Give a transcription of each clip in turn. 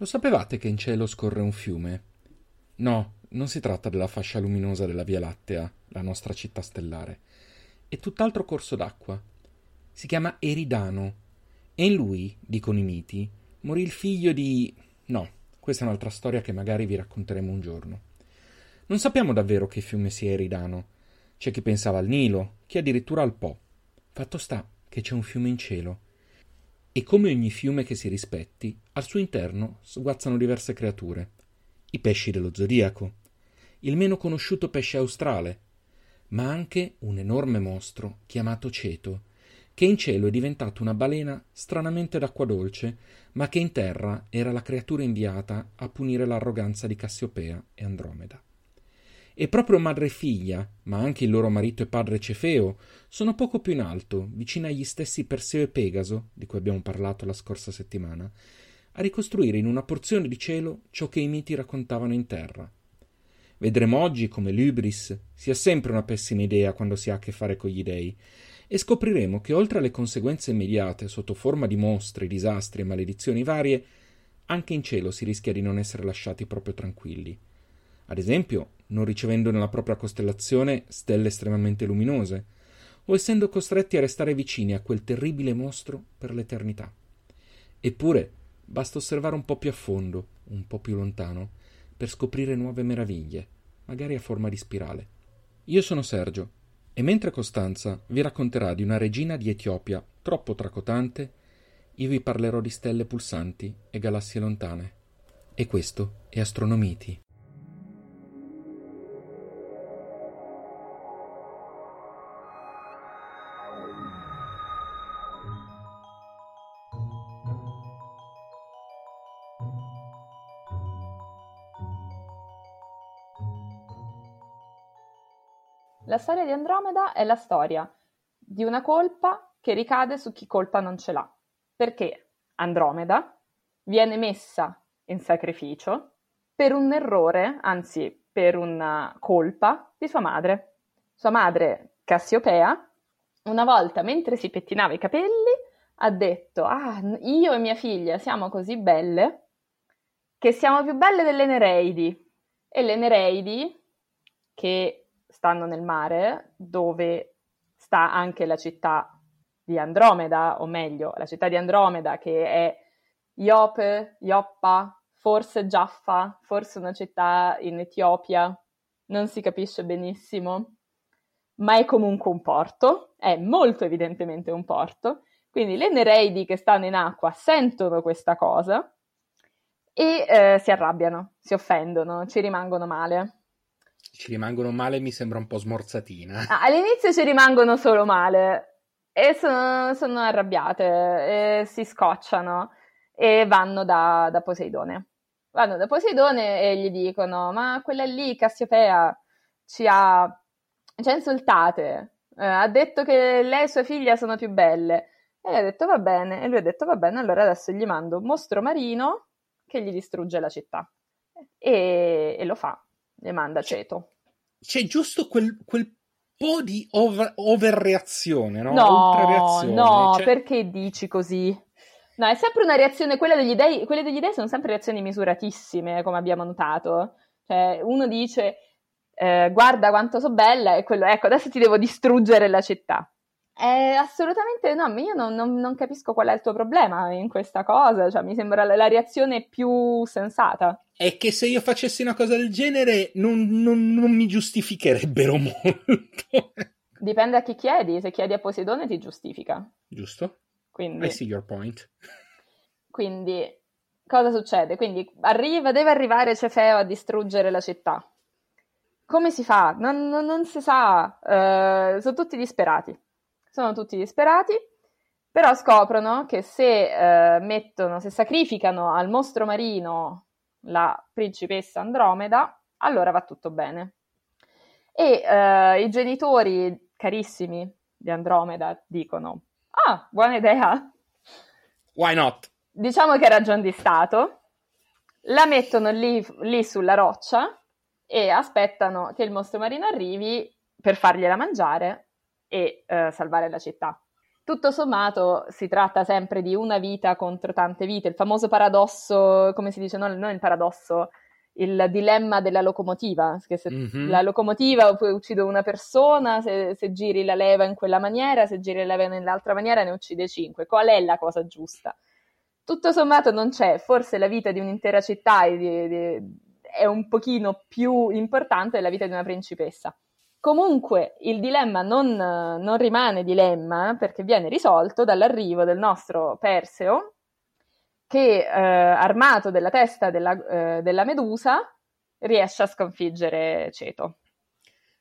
Lo sapevate che in cielo scorre un fiume? No, non si tratta della fascia luminosa della Via Lattea, la nostra città stellare. È tutt'altro corso d'acqua. Si chiama Eridano. E in lui, dicono i miti, morì il figlio di... No, questa è un'altra storia che magari vi racconteremo un giorno. Non sappiamo davvero che fiume sia Eridano. C'è chi pensava al Nilo, chi addirittura al Po. Fatto sta che c'è un fiume in cielo e come ogni fiume che si rispetti, al suo interno sguazzano diverse creature. I pesci dello zodiaco, il meno conosciuto pesce australe, ma anche un enorme mostro chiamato Ceto, che in cielo è diventato una balena stranamente d'acqua dolce, ma che in terra era la creatura inviata a punire l'arroganza di Cassiopea e Andromeda. E proprio madre e figlia, ma anche il loro marito e padre Cefeo, sono poco più in alto, vicino agli stessi Perseo e Pegaso, di cui abbiamo parlato la scorsa settimana, a ricostruire in una porzione di cielo ciò che i miti raccontavano in terra. Vedremo oggi come l'ubris sia sempre una pessima idea quando si ha a che fare con gli dei, e scopriremo che oltre alle conseguenze immediate sotto forma di mostri, disastri e maledizioni varie, anche in cielo si rischia di non essere lasciati proprio tranquilli. Ad esempio, non ricevendo nella propria costellazione stelle estremamente luminose, o essendo costretti a restare vicini a quel terribile mostro per l'eternità. Eppure basta osservare un po' più a fondo, un po' più lontano, per scoprire nuove meraviglie, magari a forma di spirale. Io sono Sergio, e mentre Costanza vi racconterà di una regina di Etiopia troppo tracotante, io vi parlerò di stelle pulsanti e galassie lontane. E questo è Astronomiti. La storia di Andromeda è la storia di una colpa che ricade su chi colpa non ce l'ha. Perché Andromeda viene messa in sacrificio per un errore, anzi per una colpa di sua madre. Sua madre, Cassiopea, una volta mentre si pettinava i capelli, ha detto: Ah, io e mia figlia siamo così belle che siamo più belle delle Nereidi. E le Nereidi, che stanno nel mare, dove sta anche la città di Andromeda, o meglio, la città di Andromeda che è Iope, Ioppa, forse Jaffa, forse una città in Etiopia, non si capisce benissimo, ma è comunque un porto, è molto evidentemente un porto, quindi le Nereidi che stanno in acqua sentono questa cosa e eh, si arrabbiano, si offendono, ci rimangono male ci rimangono male mi sembra un po' smorzatina. Ah, all'inizio ci rimangono solo male e sono, sono arrabbiate, si scocciano e vanno da, da, Poseidone. Vanno da Poseidone e gli dicono: Ma quella lì, Cassiopea, ci ha, ci ha insultate. Eh, ha detto che lei e sua figlia sono più belle. E ha detto: Va bene. E lui ha detto: Va bene, allora adesso gli mando un mostro marino che gli distrugge la città. E, e lo fa le manda Ceto. C'è giusto quel, quel po' di over, overreazione, no? No, no, cioè... perché dici così? No, è sempre una reazione, quella degli dei, quelle degli dei sono sempre reazioni misuratissime, come abbiamo notato. Cioè, uno dice, eh, guarda quanto so bella, e quello, ecco, adesso ti devo distruggere la città. Eh, assolutamente no, io non, non, non, capisco qual è il tuo problema in questa cosa, cioè mi sembra la, la reazione più sensata. È che se io facessi una cosa del genere non, non mi giustificherebbero molto. Dipende a chi chiedi, se chiedi a Poseidone ti giustifica. Giusto. Quindi, I see your point. Quindi, cosa succede? Quindi arriva, deve arrivare Cefeo a distruggere la città. Come si fa? Non, si sa, uh, sono tutti disperati sono tutti disperati, però scoprono che se eh, mettono, se sacrificano al mostro marino la principessa Andromeda, allora va tutto bene. E eh, i genitori carissimi di Andromeda dicono: Ah, buona idea. Why not? Diciamo che è ragion di Stato. La mettono lì, lì sulla roccia e aspettano che il mostro marino arrivi per fargliela mangiare e eh, salvare la città. tutto sommato si tratta sempre di una vita contro tante vite, il famoso paradosso, come si dice, non, non il paradosso, il dilemma della locomotiva, che se mm-hmm. la locomotiva uccide una persona, se, se, giri la leva in quella maniera, se giri la leva nell'altra maniera ne uccide cinque. Qual è la cosa giusta? Tutto sommato non c'è, forse la vita di un'intera città è, di, di, è un pochino più importante della vita di una principessa. Comunque il dilemma non, non rimane dilemma perché viene risolto dall'arrivo del nostro Perseo che eh, armato della testa della, eh, della, Medusa riesce a sconfiggere Ceto.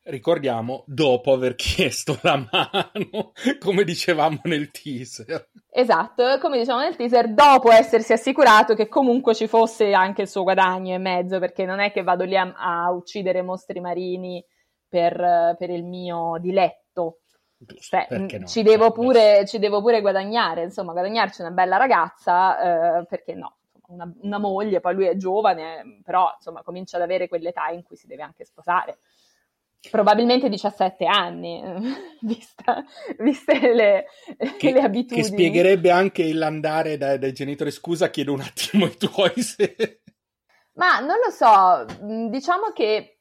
Ricordiamo, dopo aver chiesto la mano, come dicevamo nel teaser. Esatto, come dicevamo nel teaser, dopo essersi assicurato che comunque ci fosse anche il suo guadagno in mezzo, perché non è che vado lì a, a uccidere mostri marini per, per il mio diletto. Giusto, cioè, no? ci, devo cioè, pure, ci, devo pure, guadagnare, insomma, guadagnarci una bella ragazza, eh, perché no? Una, una, moglie, poi lui è giovane, però insomma comincia ad avere quell'età in cui si deve anche sposare. Probabilmente 17 anni, vista, viste le, che, le, abitudini. Che spiegherebbe anche l'andare dai, dai genitori. Scusa, chiedo un attimo i tuoi se... Ma non lo so, diciamo che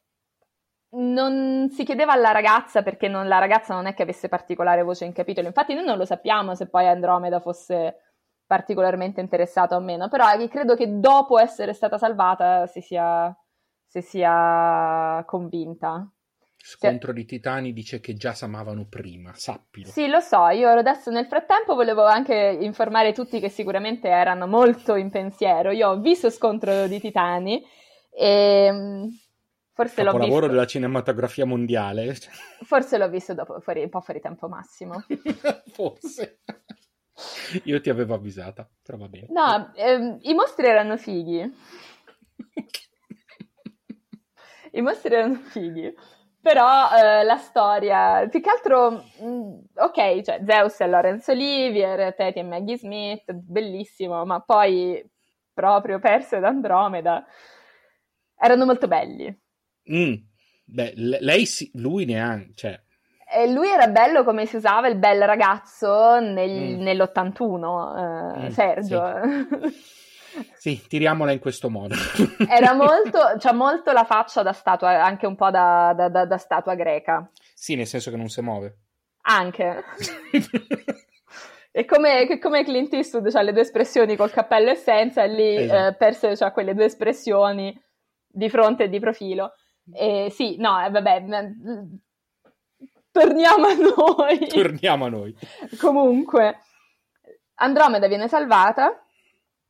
non si chiedeva alla ragazza perché non, la ragazza non è che avesse particolare voce in capitolo, infatti noi non lo sappiamo se poi Andromeda fosse particolarmente interessata o meno, però credo che dopo essere stata salvata si sia, si sia convinta. Scontro di Titani dice che già s'amavano prima, sappilo. Sì, lo so, io adesso nel frattempo volevo anche informare tutti che sicuramente erano molto in pensiero. Io ho visto Scontro di Titani e Forse l'ho visto. della cinematografia mondiale. Forse l'ho visto dopo, fuori, un po' fuori tempo massimo. Forse. Io ti avevo avvisata, però va bene. No, ehm, i mostri erano fighi. I mostri erano fighi. Però eh, la storia, più che altro, mh, mm, ok, cioè Zeus e Lorenzo Olivier, Teti e Maggie Smith, bellissimo, ma poi proprio perso ed Andromeda erano molto belli. Mm. Beh, lei sì, lui neanche, cioè... E lui era bello come si usava il bel ragazzo nel, mm. nell'81, eh, mm, Sergio. Sì. sì. tiriamola in questo modo. era molto, c'ha molto la faccia da statua, anche un po' da, da, da, da statua greca. Sì, nel senso che non si muove. Anche. E come, come Clint Eastwood ha le due espressioni col cappello e senza, e lì esatto. eh, Perse ha quelle due espressioni di fronte e di profilo. Eh, sì, no, eh, vabbè, torniamo a noi. Torniamo a noi. Comunque, Andromeda viene salvata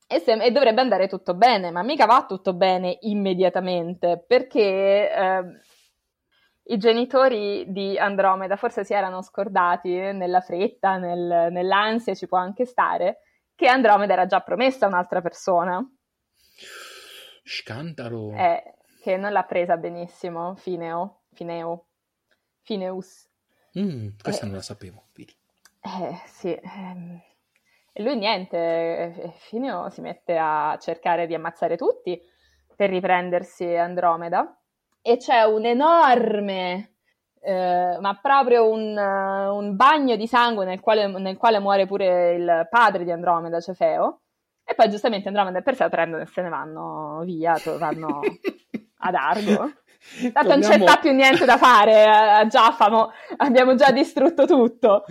e, se- e, dovrebbe andare tutto bene, ma mica va tutto bene immediatamente, perché eh, i genitori di Andromeda forse si erano scordati nella fretta, nel, nell'ansia, ci può anche stare, che Andromeda era già promessa a un'altra persona. Scandalo! Eh, che non l'ha presa benissimo, Fineo, Fineo, Fineus. Mm, questa eh, non la sapevo, vedi. Eh, sì. Ehm, e lui niente, eh, Fineo si mette a cercare di ammazzare tutti per riprendersi Andromeda e c'è un enorme, eh, ma proprio un, un, bagno di sangue nel quale, nel quale muore pure il padre di Andromeda, Cefeo, e poi giustamente Andromeda e Perseo prendono e se ne vanno via, vanno ad Argo. Tanto non c'è più niente da fare a Giaffamo, abbiamo già distrutto tutto.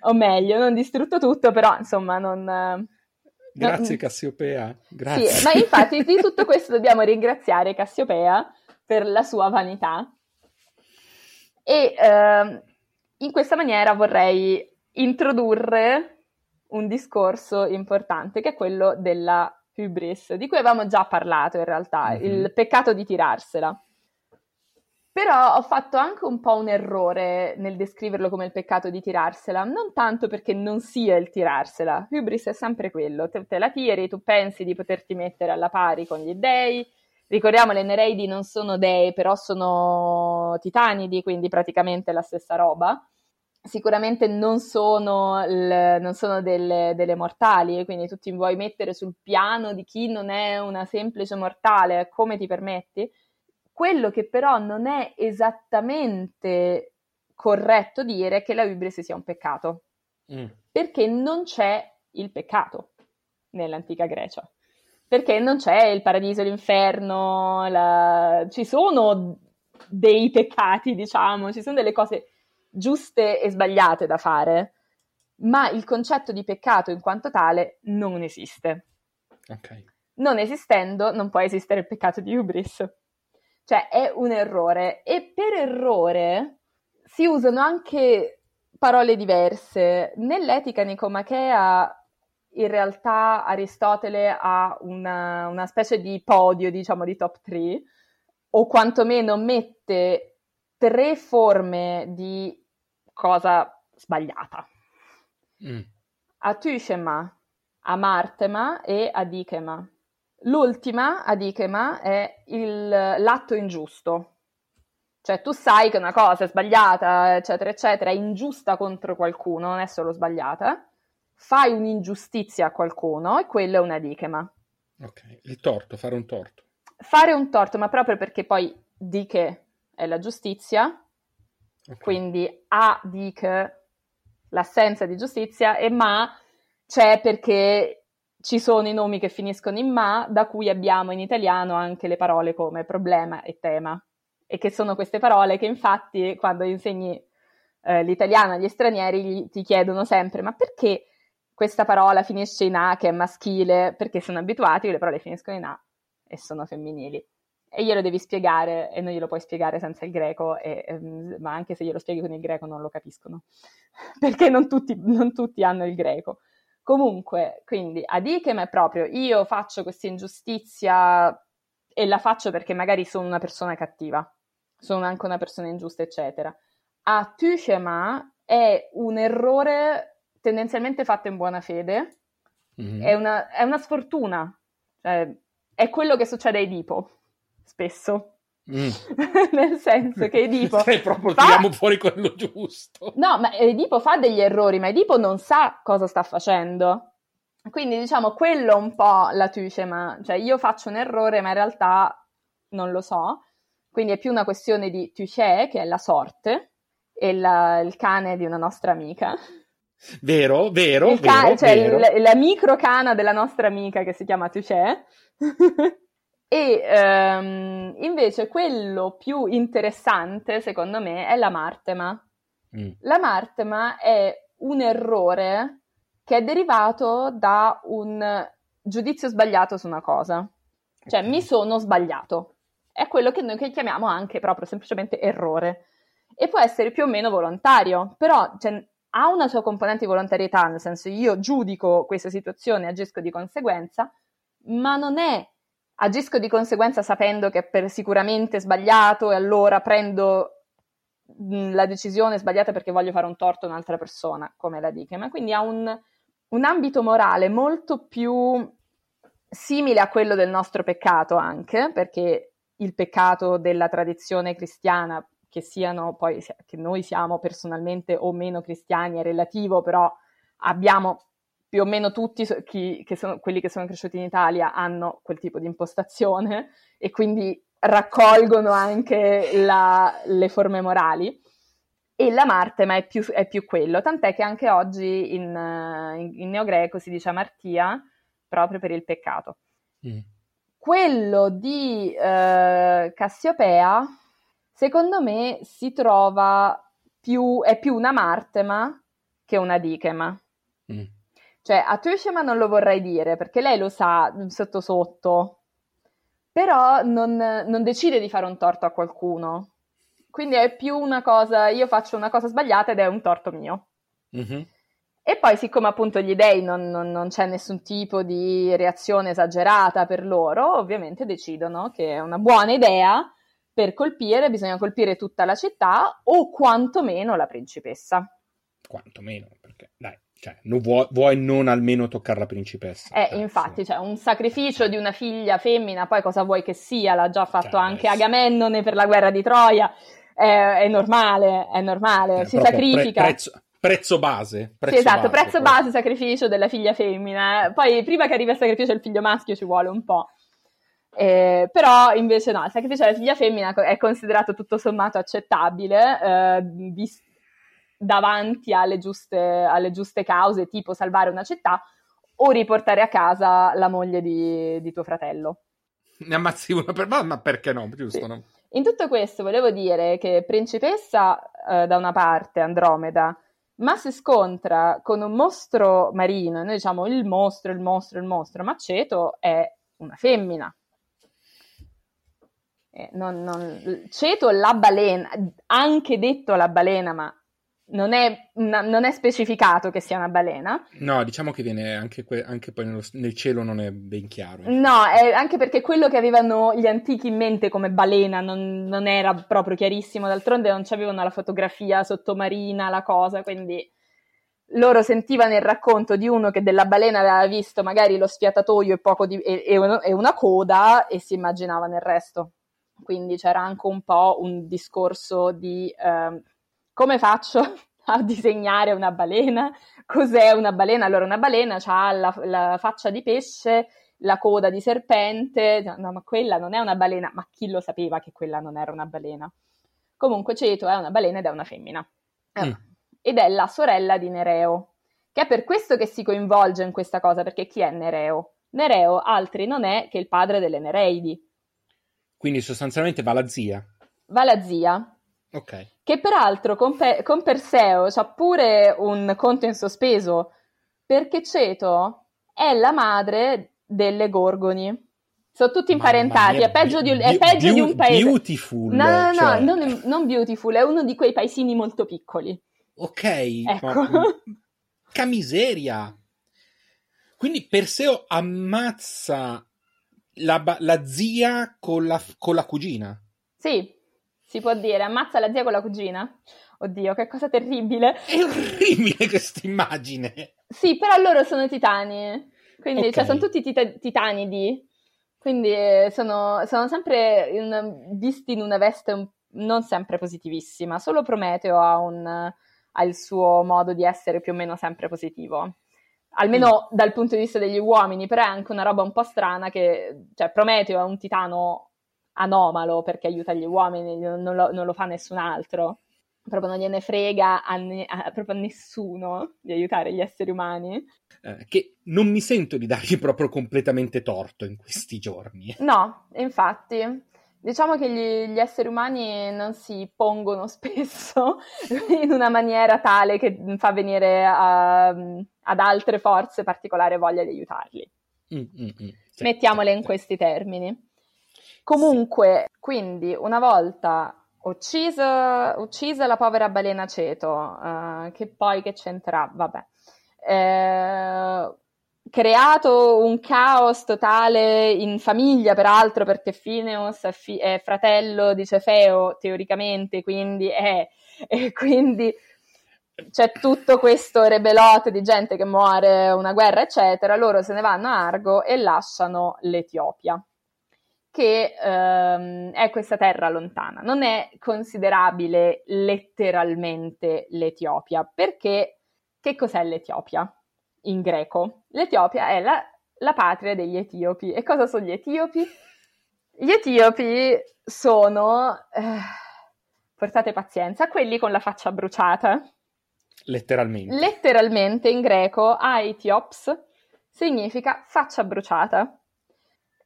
O meglio, non distrutto tutto, però insomma non... Grazie Cassiopea, grazie. Sì, ma infatti di tutto questo dobbiamo ringraziare Cassiopea per la sua vanità. E eh, in questa maniera vorrei introdurre un discorso importante che è quello della hubris, di cui avevamo già parlato in realtà, mm-hmm. il peccato di tirarsela. Però ho fatto anche un po' un errore nel descriverlo come il peccato di tirarsela, non tanto perché non sia il tirarsela, hubris è sempre quello, te, te la tiri, tu pensi di poterti mettere alla pari con gli dei, ricordiamo le Nereidi non sono dei, però sono titanidi, quindi praticamente la stessa roba, sicuramente non sono, il, non sono delle, delle, mortali, quindi tu ti vuoi mettere sul piano di chi non è una semplice mortale, come ti permetti? Quello che però non è esattamente corretto dire è che la Ibris sia un peccato. Mm. Perché non c'è il peccato nell'antica Grecia. Perché non c'è il paradiso l'inferno, la... ci sono dei peccati, diciamo, ci sono delle cose giuste e sbagliate da fare, ma il concetto di peccato in quanto tale non esiste. Okay. Non esistendo, non può esistere il peccato di Hubris. Cioè, è un errore. E per errore si usano anche parole diverse. Nell'etica nicomachea in realtà Aristotele ha una, una, specie di podio, diciamo, di top 3, o quantomeno mette tre forme di cosa sbagliata. Mm. Atushema, amartema e adichema. L'ultima, adichema, è il, l'atto ingiusto. Cioè tu sai che una cosa è sbagliata, eccetera, eccetera, è ingiusta contro qualcuno, non è solo sbagliata. Fai un'ingiustizia a qualcuno e quello è un adichema. Ok, il torto, fare un torto. Fare un torto, ma proprio perché poi di che è la giustizia, quindi a di che l'assenza di giustizia e ma c'è perché ci sono i nomi che finiscono in ma, da cui abbiamo in italiano anche le parole come problema e tema. E che sono queste parole che infatti quando insegni eh, l'italiano agli stranieri gli, ti chiedono sempre ma perché questa parola finisce in A che è maschile? Perché sono abituati che le parole finiscono in A e sono femminili e glielo devi spiegare e non glielo puoi spiegare senza il greco, e, ehm, ma anche se glielo spieghi con il greco non lo capiscono, perché non tutti, non tutti hanno il greco. Comunque, quindi adichem è proprio io faccio questa ingiustizia e la faccio perché magari sono una persona cattiva, sono anche una persona ingiusta, eccetera. A tushema è un errore tendenzialmente fatto in buona fede, mm-hmm. è, una, è, una, sfortuna, cioè, è quello che succede a Edipo spesso. Mm. Nel senso che Edipo. Cioè, proprio fa... tiriamo fuori quello giusto. No, ma Edipo fa degli errori, ma Edipo non sa cosa sta facendo. Quindi, diciamo, quello un po' la tuce, ma cioè io faccio un errore, ma in realtà non lo so. Quindi è più una questione di tuche, che è la sorte, e la, il cane di una nostra amica. Vero, vero, il can- vero, cioè vero. La, la microcana della nostra amica che si chiama Tuce. E um, invece quello più interessante, secondo me, è la Martema. Mm. La Martema è un errore che è derivato da un giudizio sbagliato su una cosa. Cioè, okay. mi sono sbagliato. È quello che noi chiamiamo anche proprio semplicemente errore. E può essere più o meno volontario, però cioè, ha una sua componente di volontarietà, nel senso io giudico questa situazione e agisco di conseguenza, ma non è agisco di conseguenza sapendo che è sicuramente sbagliato e allora prendo la decisione sbagliata perché voglio fare un torto a un'altra persona, come la Dickem. Quindi ha un, un ambito morale molto più simile a quello del nostro peccato anche, perché il peccato della tradizione cristiana, che siano poi che noi siamo personalmente o meno cristiani, è relativo, però abbiamo più o meno tutti chi, che sono, quelli che sono cresciuti in Italia hanno quel tipo di impostazione e quindi raccolgono anche la, le forme morali. E la martema è più, è più quello, tant'è che anche oggi in, in, in neogreco si dice amartia proprio per il peccato. Mm. Quello di eh, Cassiopea, secondo me, si trova più, è più una martema che una dichema. Mm. Cioè, a Tushima non lo vorrei dire, perché lei lo sa sotto sotto, però non, non decide di fare un torto a qualcuno. Quindi è più una cosa, io faccio una cosa sbagliata ed è un torto mio. Mm-hmm. E poi, siccome appunto gli dei non, non, non, c'è nessun tipo di reazione esagerata per loro, ovviamente decidono che è una buona idea per colpire, bisogna colpire tutta la città o quantomeno la principessa. Quantomeno, perché dai, cioè, non vuoi, vuoi, non almeno toccare la principessa? Eh, cioè, infatti, cioè, un sacrificio di una figlia femmina, poi cosa vuoi che sia? L'ha già fatto cioè, anche Agamennone per la guerra di Troia. È, è normale, è normale, eh, si sacrifica. Pre- prezzo, prezzo, base. Prezzo sì, esatto, base, prezzo base, sacrificio della figlia femmina. Poi, prima che arrivi al sacrificio del figlio maschio ci vuole un po'. Eh, però invece no, il sacrificio della figlia femmina è considerato tutto sommato accettabile, eh, vis- davanti alle giuste, alle giuste cause, tipo salvare una città o riportare a casa la moglie di, di tuo fratello. Ne ammazzi una per ma perché no? Giusto, sì. no? In tutto questo volevo dire che principessa eh, da una parte, Andromeda, ma si scontra con un mostro marino, noi diciamo il mostro, il mostro, il mostro, ma Ceto è una femmina. Eh, non, non, Ceto la balena, anche detto la balena, ma non è, una, non è, specificato che sia una balena. No, diciamo che viene anche, que- anche poi nello, nel cielo non è ben chiaro. No, è anche perché quello che avevano gli antichi in mente come balena non, non era proprio chiarissimo, d'altronde non c'avevano la fotografia sottomarina, la cosa, quindi loro sentivano il racconto di uno che della balena aveva visto magari lo sfiatatoio e, di, e, e una coda e si immaginava il resto. Quindi c'era anche un po' un discorso di... Eh, come faccio a disegnare una balena? Cos'è una balena? Allora, una balena ha la, la faccia di pesce, la coda di serpente. No, ma quella non è una balena. Ma chi lo sapeva che quella non era una balena? Comunque, Ceto è una balena ed è una femmina. Mm. Ed è la sorella di Nereo, che è per questo che si coinvolge in questa cosa, perché chi è Nereo? Nereo altri non è che il padre delle Nereidi. Quindi sostanzialmente va la zia. Va la zia, Ok. Che peraltro con, Pe- con Perseo c'ha pure un conto in sospeso, perché Ceto è la madre delle Gorgoni. Sono tutti imparentati, è peggio, di, è peggio be- di, un paese. Beautiful. No, no, no, cioè... non, non, beautiful, è uno di quei paesini molto piccoli. Ok. Ecco. Ma... miseria. Quindi Perseo ammazza la, la zia con la, con la cugina. Sì, si può dire, ammazza la zia con la cugina. Oddio, che cosa terribile. È orribile questa immagine. Sì, però loro sono titani. Quindi, cioè, okay. cioè, sono tutti tit- titani di... Quindi sono, sono sempre in, visti in una veste un, non sempre positivissima. Solo Prometeo ha, un, ha, il suo modo di essere più o meno sempre positivo. Almeno mm. dal punto di vista degli uomini, però è anche una roba un po' strana che... Cioè, Prometeo è un titano anomalo perché aiuta gli uomini, non lo, non lo fa nessun altro. Proprio non gliene frega a, ne, a, proprio a nessuno di aiutare gli esseri umani. Eh, che non mi sento di dargli proprio completamente torto in questi giorni. No, infatti. Diciamo che gli, gli, esseri umani non si pongono spesso in una maniera tale che fa venire a, ad altre forze particolare voglia di aiutarli. Mm, mm, mm. Sì, Mettiamole sì, in questi termini. Comunque, quindi, una volta uccisa, uccisa la povera balena ceto, uh, che poi che c'entra? Vabbè. Eh, creato un caos totale in famiglia, peraltro, perché Phineus è, fi- è fratello di Cefeo, teoricamente, quindi è... E quindi c'è tutto questo rebelot di gente che muore, una guerra, eccetera. Loro se ne vanno a Argo e lasciano l'Etiopia che ehm, è questa terra lontana. Non è considerabile letteralmente l'Etiopia, perché che cos'è l'Etiopia in greco? L'Etiopia è la, la patria degli etiopi. E cosa sono gli etiopi? Gli etiopi sono, eh, portate pazienza, quelli con la faccia bruciata. Letteralmente. Letteralmente in greco, Aetiops significa faccia bruciata.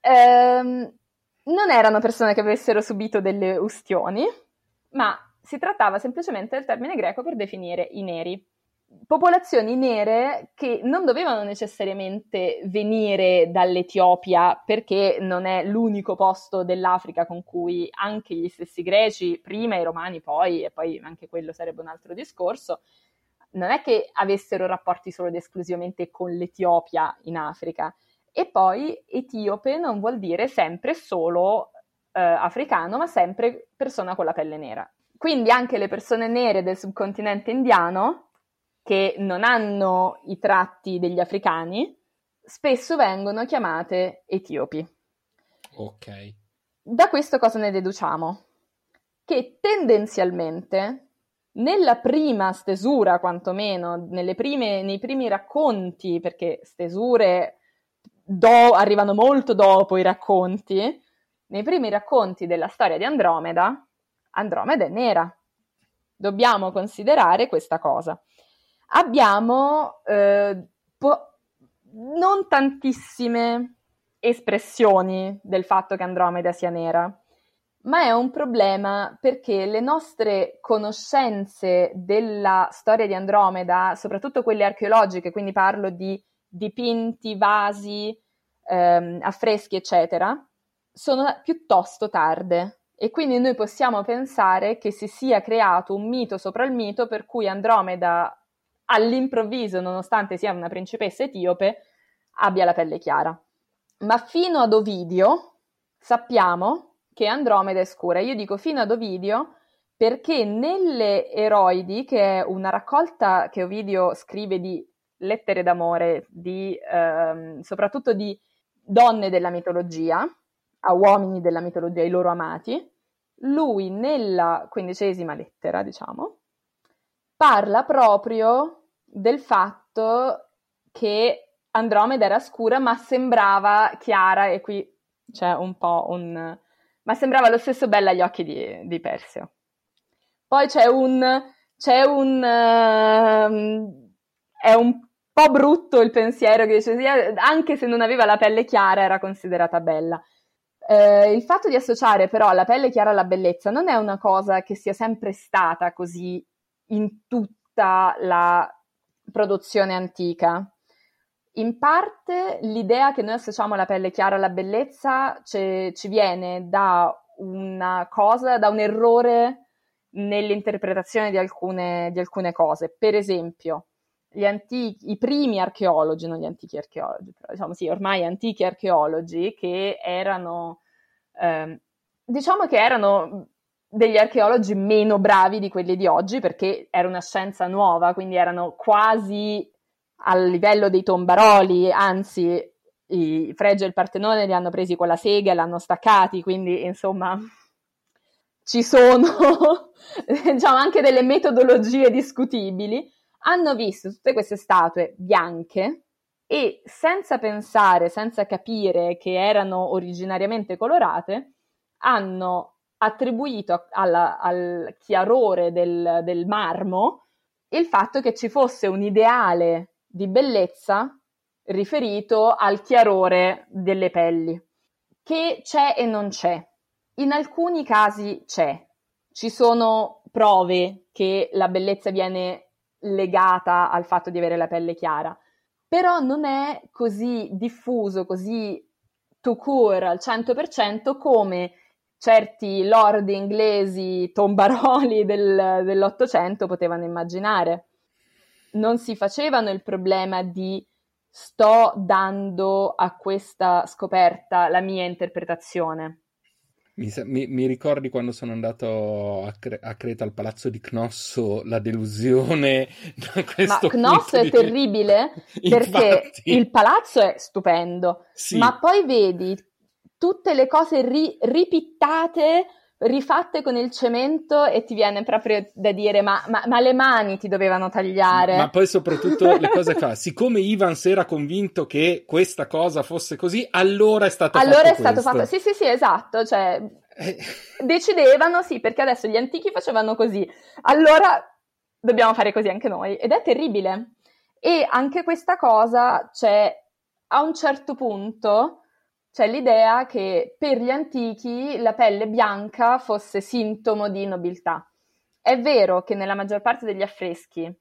Ehm, non erano persone che avessero subito delle ustioni, ma si trattava semplicemente del termine greco per definire i neri. Popolazioni nere che non dovevano necessariamente venire dall'Etiopia perché non è l'unico posto dell'Africa con cui anche gli stessi greci, prima i romani poi, e poi anche quello sarebbe un altro discorso, non è che avessero rapporti solo ed esclusivamente con l'Etiopia in Africa, e poi etiope non vuol dire sempre solo eh, africano, ma sempre persona con la pelle nera. Quindi anche le persone nere del subcontinente indiano, che non hanno i tratti degli africani, spesso vengono chiamate etiopi. Ok. Da questo cosa ne deduciamo? Che tendenzialmente nella prima stesura, quantomeno, prime, nei primi racconti, perché stesure do- arrivano molto dopo i racconti, nei primi racconti della storia di Andromeda, Andromeda è nera. dobbiamo considerare questa cosa. Abbiamo eh, po- non tantissime espressioni del fatto che Andromeda sia nera, ma è un problema perché le nostre conoscenze della storia di Andromeda, soprattutto quelle archeologiche, quindi parlo di dipinti, vasi, ehm, affreschi, eccetera, sono piuttosto tarde e quindi noi possiamo pensare che si sia creato un mito sopra il mito per cui Andromeda all'improvviso, nonostante sia una principessa etiope, abbia la pelle chiara. Ma fino ad Ovidio sappiamo che Andromeda è scura. Io dico fino ad Ovidio perché nelle Eroidi, che è una raccolta che Ovidio scrive di lettere d'amore, di, ehm, soprattutto di donne della mitologia, a uomini della mitologia, ai loro amati, lui nella quindicesima lettera, diciamo, parla proprio del fatto che Andromeda era scura ma sembrava chiara e qui c'è un po' un... ma sembrava lo stesso bella agli occhi di, di Perseo. Poi c'è un... c'è un... Uh, è un po' brutto il pensiero che dice, sì, anche se non aveva la pelle chiara era considerata bella. Eh, il fatto di associare però la pelle chiara alla bellezza non è una cosa che sia sempre stata così in tutta la produzione antica. In parte l'idea che noi associamo la pelle chiara alla bellezza ci, viene da una cosa, da un errore nell'interpretazione di alcune, di alcune cose. Per esempio, antichi, i primi archeologi, non gli antichi archeologi, però diciamo sì, ormai antichi archeologi che erano, eh, diciamo che erano degli archeologi meno bravi di quelli di oggi perché era una scienza nuova, quindi erano quasi al livello dei tombaroli, anzi i Fregio e il Partenone li hanno presi con la sega e l'hanno staccati, quindi insomma ci sono diciamo anche delle metodologie discutibili hanno visto tutte queste statue bianche e senza pensare, senza capire che erano originariamente colorate, hanno attribuito alla, al chiarore del, del marmo il fatto che ci fosse un ideale di bellezza riferito al chiarore delle pelli, che c'è e non c'è. In alcuni casi c'è. Ci sono prove che la bellezza viene legata al fatto di avere la pelle chiara, però non è così diffuso, così to cure al 100% come certi lord inglesi tombaroli del, dell'Ottocento potevano immaginare. Non si facevano il problema di sto dando a questa scoperta la mia interpretazione. Mi, mi, mi, ricordi quando sono andato a, Cre- a, Creta al palazzo di Cnosso, la delusione da questo Ma Cnosso è di... terribile perché il palazzo è stupendo, sì. ma poi vedi tutte le cose ri- ripittate rifatte con il cemento e ti viene proprio da dire ma, ma, ma le mani ti dovevano tagliare. Ma poi soprattutto le cose fa, siccome Ivans era convinto che questa cosa fosse così, allora è stato allora fatto è stato fatto, sì sì sì esatto, cioè eh. decidevano sì perché adesso gli antichi facevano così, allora dobbiamo fare così anche noi ed è terribile. E anche questa cosa c'è a un certo punto c'è l'idea che per gli antichi la pelle bianca fosse sintomo di nobiltà. È vero che nella maggior parte degli affreschi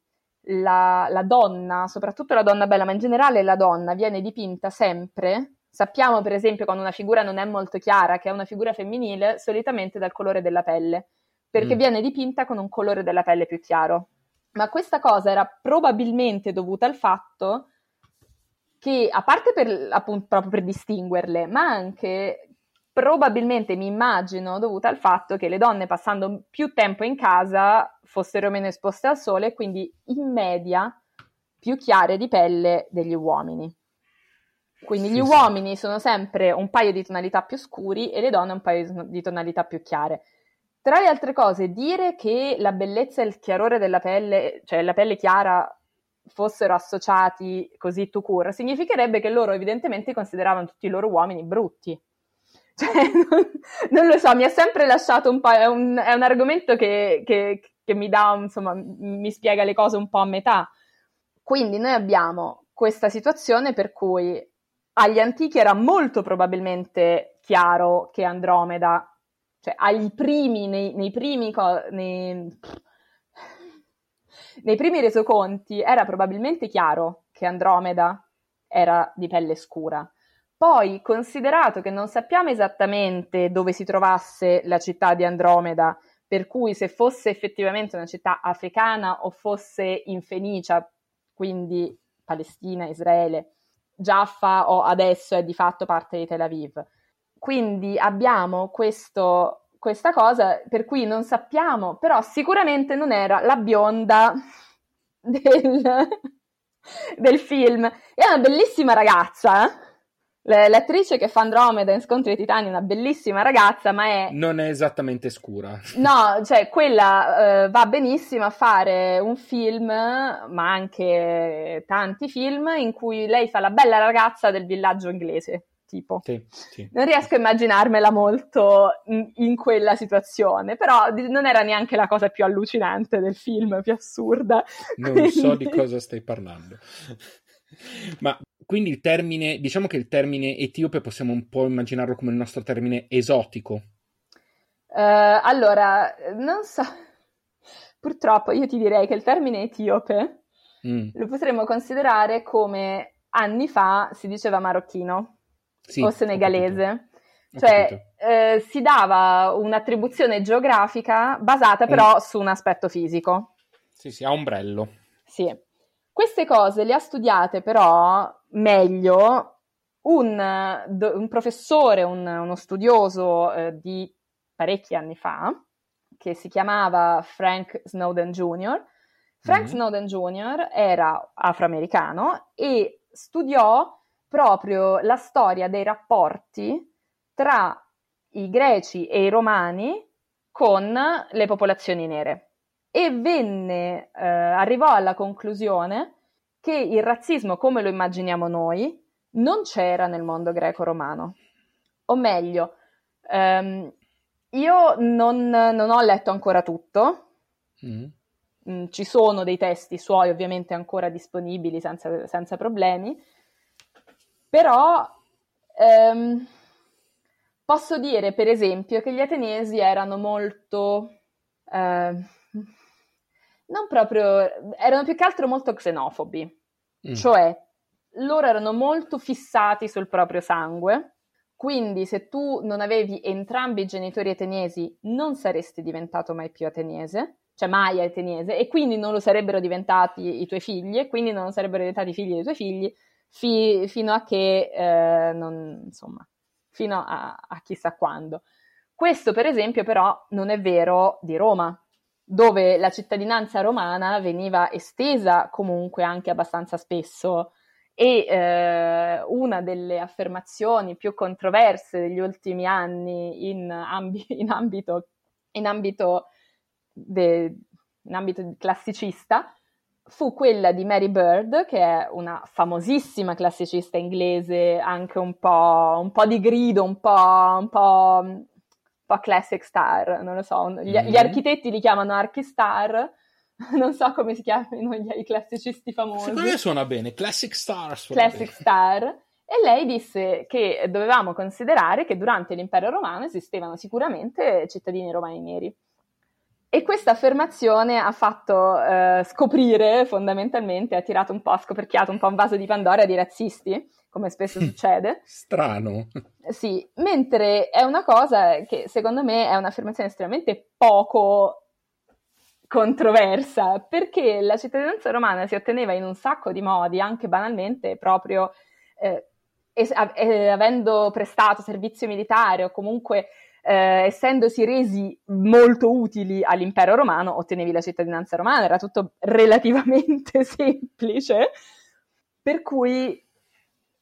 la, la donna, soprattutto la donna bella, ma in generale la donna viene dipinta sempre Sappiamo, per esempio, quando una figura non è molto chiara, che è una figura femminile, solitamente dal colore della pelle, perché mm. viene dipinta con un colore della pelle più chiaro. Ma questa cosa era probabilmente dovuta al fatto che a parte per, appunto, proprio per distinguerle, ma anche probabilmente mi immagino dovuta al fatto che le donne passando più tempo in casa fossero meno esposte al sole e quindi in media più chiare di pelle degli uomini. Quindi sì, gli uomini sì. sono sempre un paio di tonalità più scuri e le donne un paio di tonalità più chiare. Tra le altre cose, dire che la bellezza e il chiarore della pelle, cioè la pelle chiara, fossero associati così to cure, significherebbe che loro evidentemente consideravano tutti i loro uomini brutti. Cioè, non, non, lo so, mi ha sempre lasciato un po'. È un, è un argomento che, che, che mi dà, insomma, mi spiega le cose un po' a metà. Quindi noi abbiamo questa situazione per cui agli antichi era molto probabilmente chiaro che Andromeda, cioè ai primi, nei, nei primi, nei, nei primi resoconti era probabilmente chiaro che Andromeda era di pelle scura. Poi, considerato che non sappiamo esattamente dove si trovasse la città di Andromeda, per cui se fosse effettivamente una città africana o fosse in Fenicia, quindi Palestina, Israele, Jaffa o adesso è di fatto parte di Tel Aviv. Quindi abbiamo questo, questa cosa per cui non sappiamo, però sicuramente non era la bionda del, del film. È una bellissima ragazza, eh? L'attrice che fa Andromeda in Scontri ai Titani è una bellissima ragazza, ma è... Non è esattamente scura. No, cioè quella uh, va benissimo a fare un film, ma anche tanti film, in cui lei fa la bella ragazza del villaggio inglese, tipo. Sì, sì. Non riesco a immaginarmela molto in, quella situazione, però non era neanche la cosa più allucinante del film, più assurda. Non quindi... so di cosa stai parlando. Ma quindi il termine, diciamo che il termine etiope possiamo un po' immaginarlo come il nostro termine esotico. Uh, allora, non so, purtroppo io ti direi che il termine etiope mm. lo potremmo considerare come anni fa si diceva marocchino sì, o senegalese. Cioè, eh, si dava un'attribuzione geografica basata però mm. su un aspetto fisico. Sì, sì, a ombrello. Sì. Queste cose le ha studiate però meglio un, un professore, un, uno studioso eh, di parecchi anni fa, che si chiamava Frank Snowden Jr. Frank mm-hmm. Snowden Jr. era afroamericano e studiò proprio la storia dei rapporti tra i greci e i romani con le popolazioni nere e venne, eh, arrivò alla conclusione che il razzismo come lo immaginiamo noi non c'era nel mondo greco-romano. O meglio, ehm, io non, non, ho letto ancora tutto, mm. Mm, ci sono dei testi suoi ovviamente ancora disponibili senza, senza problemi, però ehm, posso dire per esempio che gli ateniesi erano molto... Eh, non proprio, erano più che altro molto xenofobi, mm. cioè loro erano molto fissati sul proprio sangue, quindi se tu non avevi entrambi i genitori ateniesi non saresti diventato mai più ateniese, cioè mai ateniese, e quindi non lo sarebbero diventati i tuoi figli, e quindi non sarebbero diventati i figli dei tuoi figli, fi- fino a che, eh, non, insomma, fino a, a chissà quando. Questo, per esempio, però non è vero di Roma, dove la cittadinanza romana veniva estesa comunque anche abbastanza spesso e eh, una delle affermazioni più controverse degli ultimi anni in, ambi- in ambito, in ambito, de- in ambito classicista fu quella di Mary Bird, che è una famosissima classicista inglese, anche un po', un po di grido, un po', un po' po' classic star, non lo so, gli, mm-hmm. gli architetti li chiamano archistar, non so come si chiamano i classicisti famosi. Secondo me suona bene, classic star. Classic bene. star. E lei disse che dovevamo considerare che durante l'impero romano esistevano sicuramente cittadini romani neri. E questa affermazione ha fatto eh, scoprire fondamentalmente, ha tirato un po', ha scoperchiato un po' un vaso di Pandora di razzisti, come spesso succede. Strano. Sì, mentre è una cosa che secondo me è un'affermazione estremamente poco controversa, perché la cittadinanza romana si otteneva in un sacco di modi, anche banalmente proprio eh, es- eh, avendo prestato servizio militare o comunque eh, essendosi resi molto utili all'impero romano, ottenevi la cittadinanza romana, era tutto relativamente semplice, per cui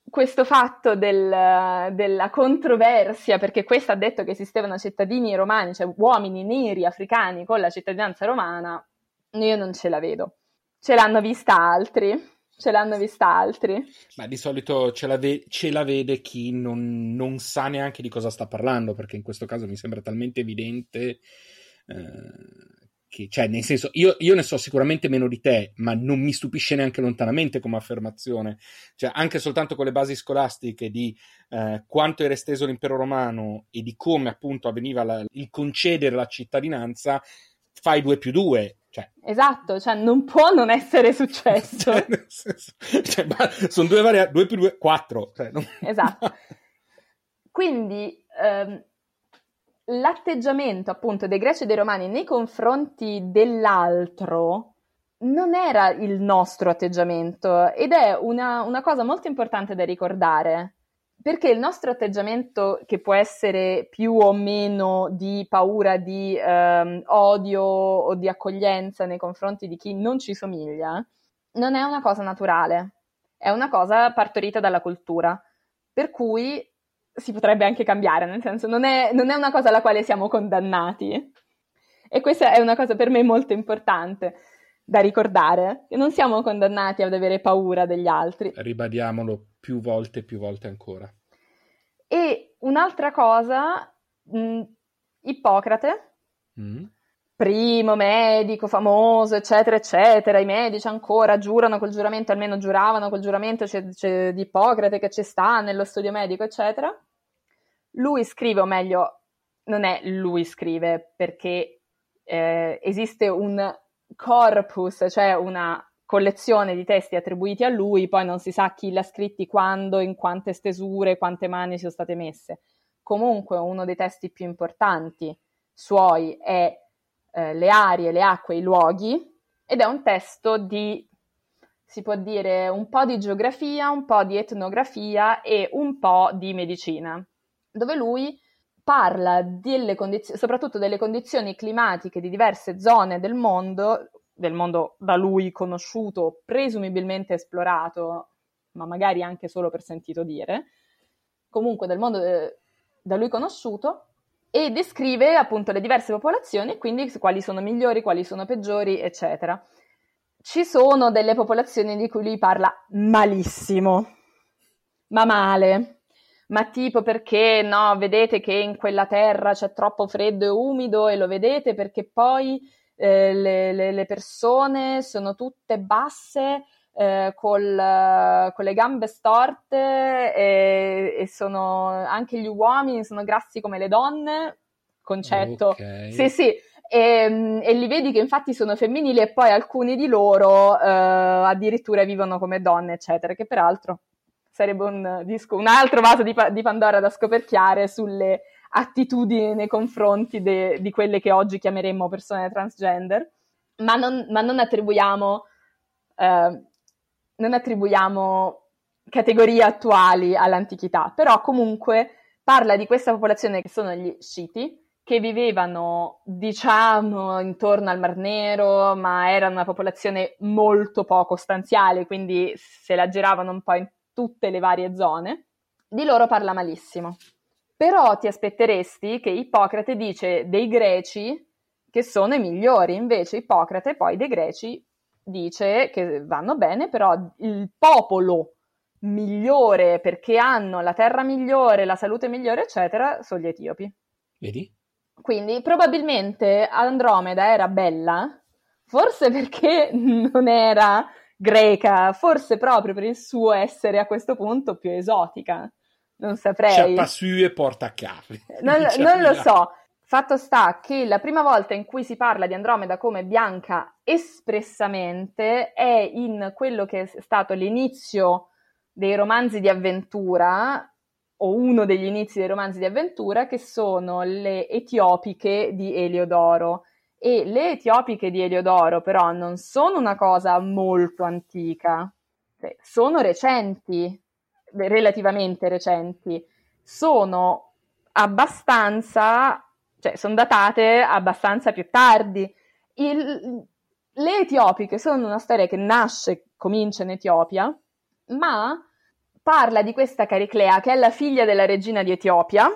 questo fatto del, della controversia, perché questo ha detto che esistevano cittadini romani, cioè uomini neri africani con la cittadinanza romana, io non ce la vedo. Ce l'hanno vista altri. Ce l'hanno vista altri. Ma di solito ce la, ve- ce la vede chi non, non, sa neanche di cosa sta parlando, perché in questo caso mi sembra talmente evidente eh, che, cioè, nel senso, io, io, ne so sicuramente meno di te, ma non mi stupisce neanche lontanamente come affermazione. Cioè, anche soltanto con le basi scolastiche di eh, quanto era esteso l'impero romano e di come appunto avveniva la, il concedere la cittadinanza, fai due più due. Cioè. Esatto, cioè non può non essere successo. cioè, senso, cioè, sono due variabili, due più due, quattro. Cioè, non... Esatto. Quindi ehm, l'atteggiamento appunto dei greci e dei romani nei confronti dell'altro non era il nostro atteggiamento ed è una, una cosa molto importante da ricordare perché il nostro atteggiamento, che può essere più o meno di paura, di ehm, odio o di accoglienza nei confronti di chi non ci somiglia, non è una cosa naturale, è una cosa partorita dalla cultura. Per cui si potrebbe anche cambiare, nel senso non è, non è una cosa alla quale siamo condannati. E questa è una cosa per me molto importante da ricordare, che non siamo condannati ad avere paura degli altri. Ribadiamolo più volte e più volte ancora. E un'altra cosa, mh, Ippocrate, mm. primo medico famoso, eccetera, eccetera, i medici ancora giurano col giuramento, almeno giuravano col giuramento c'è, c'è di Ippocrate che ci sta nello studio medico, eccetera. Lui scrive, o meglio, non è lui scrive, perché eh, esiste un corpus, cioè una collezione di testi attribuiti a lui, poi non si sa chi l'ha scritti, quando, in quante stesure, quante mani sono state messe. Comunque uno dei testi più importanti suoi è eh, Le arie, le acque, i luoghi ed è un testo di, si può dire, un po' di geografia, un po' di etnografia e un po' di medicina, dove lui parla delle condizioni, soprattutto delle condizioni climatiche di diverse zone del mondo, del mondo da lui conosciuto, presumibilmente esplorato, ma magari anche solo per sentito dire, comunque del mondo eh, da lui conosciuto, e descrive appunto le diverse popolazioni quindi quali sono migliori, quali sono peggiori, eccetera. Ci sono delle popolazioni di cui lui parla malissimo, ma male, ma tipo perché no, vedete che in quella terra c'è troppo freddo e umido e lo vedete perché poi eh, le, le, le, persone sono tutte basse eh, col, con le gambe storte e, e, sono anche gli uomini sono grassi come le donne concetto okay. sì sì e, e, li vedi che infatti sono femminili e poi alcuni di loro eh, addirittura vivono come donne eccetera che peraltro sarebbe un, disco, un altro vaso di, di Pandora da scoperchiare sulle attitudini nei confronti de, di quelle che oggi chiameremmo persone transgender, ma non, ma non attribuiamo, eh, non attribuiamo categorie attuali all'antichità, però comunque parla di questa popolazione che sono gli sciiti, che vivevano, diciamo, intorno al Mar Nero, ma era una popolazione molto poco stanziale, quindi se la giravano un po' in tutte le varie zone. Di loro parla malissimo. Però ti aspetteresti che Ippocrate dice dei greci che sono i migliori, invece Ippocrate poi dei greci dice che vanno bene, però il popolo migliore perché hanno la terra migliore, la salute migliore, eccetera, sono gli etiopi. Vedi? Quindi probabilmente Andromeda era bella, forse perché non era greca, forse proprio per il suo essere a questo punto più esotica non saprei. Sciappa su e porta a capi. Non, non lo so. Fatto sta che la prima volta in cui si parla di Andromeda come bianca espressamente è in quello che è stato l'inizio dei romanzi di avventura, o uno degli inizi dei romanzi di avventura, che sono le Etiopiche di Eliodoro. E le Etiopiche di Eliodoro però non sono una cosa molto antica, cioè, sono recenti, relativamente recenti, sono abbastanza, cioè sono datate abbastanza più tardi. Il, le etiopiche sono una storia che nasce, comincia in Etiopia, ma parla di questa Cariclea che è la figlia della regina di Etiopia,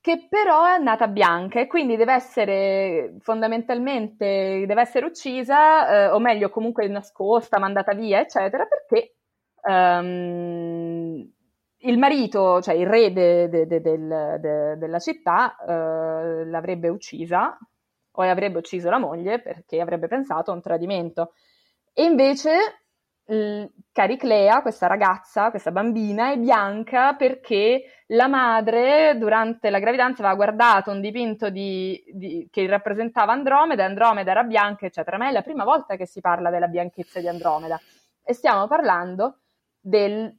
che però è nata bianca e quindi deve essere fondamentalmente deve essere uccisa, eh, o meglio comunque nascosta, mandata via, eccetera, perché um, il marito, cioè il re de, de, de, del, della città, uh, l'avrebbe uccisa, o avrebbe ucciso la moglie perché avrebbe pensato a un tradimento. E invece Cariclea, questa ragazza, questa bambina, è bianca perché la madre durante la gravidanza aveva guardato un dipinto di, di, che rappresentava Andromeda, Andromeda era bianca, eccetera. Ma è la prima volta che si parla della bianchezza di Andromeda. E stiamo parlando del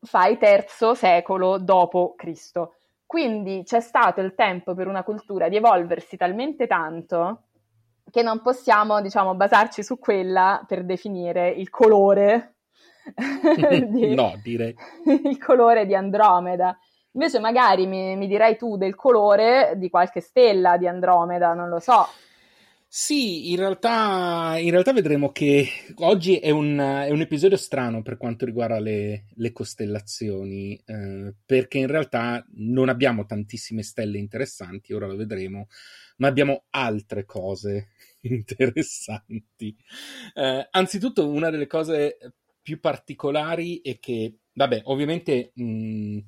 fai terzo secolo dopo Cristo. Quindi c'è stato il tempo per una cultura di evolversi talmente tanto che non possiamo, diciamo, basarci su quella per definire il colore. di, no, direi. il colore di Andromeda. Invece magari mi, mi direi tu del colore di qualche stella di Andromeda, non lo so. Sì, in realtà, in realtà vedremo che oggi è un, è un, episodio strano per quanto riguarda le, le costellazioni, eh, perché in realtà non abbiamo tantissime stelle interessanti, ora lo vedremo, ma abbiamo altre cose interessanti. Eh, anzitutto, una delle cose più particolari è che, vabbè, ovviamente... Mh, mm,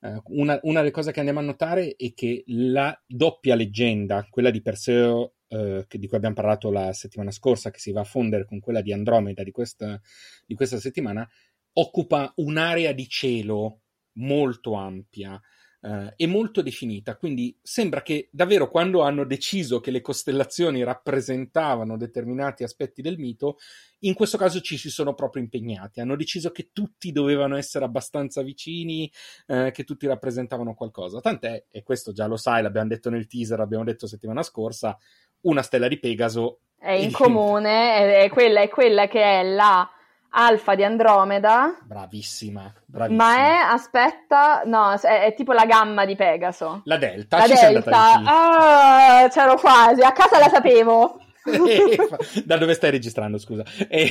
una, una, delle cose che andiamo a notare è che la doppia leggenda, quella di Perseo eh, di cui abbiamo parlato la settimana scorsa, che si va a fondere con quella di Andromeda di questa, di questa settimana, occupa un'area di cielo molto ampia eh, e molto definita. Quindi sembra che davvero quando hanno deciso che le costellazioni rappresentavano determinati aspetti del mito, in questo caso ci si sono proprio impegnati. Hanno deciso che tutti dovevano essere abbastanza vicini, eh, che tutti rappresentavano qualcosa. Tant'è, e questo già lo sai, l'abbiamo detto nel teaser, l'abbiamo detto settimana scorsa, una stella di Pegaso è in comune, è, è, quella, è quella che è la alfa di Andromeda. Bravissima, bravissima. Ma è, aspetta, no, è, è, tipo la gamma di Pegaso. La delta, la ci delta. Ah, c'ero quasi, a casa la sapevo. da dove stai registrando, scusa? E...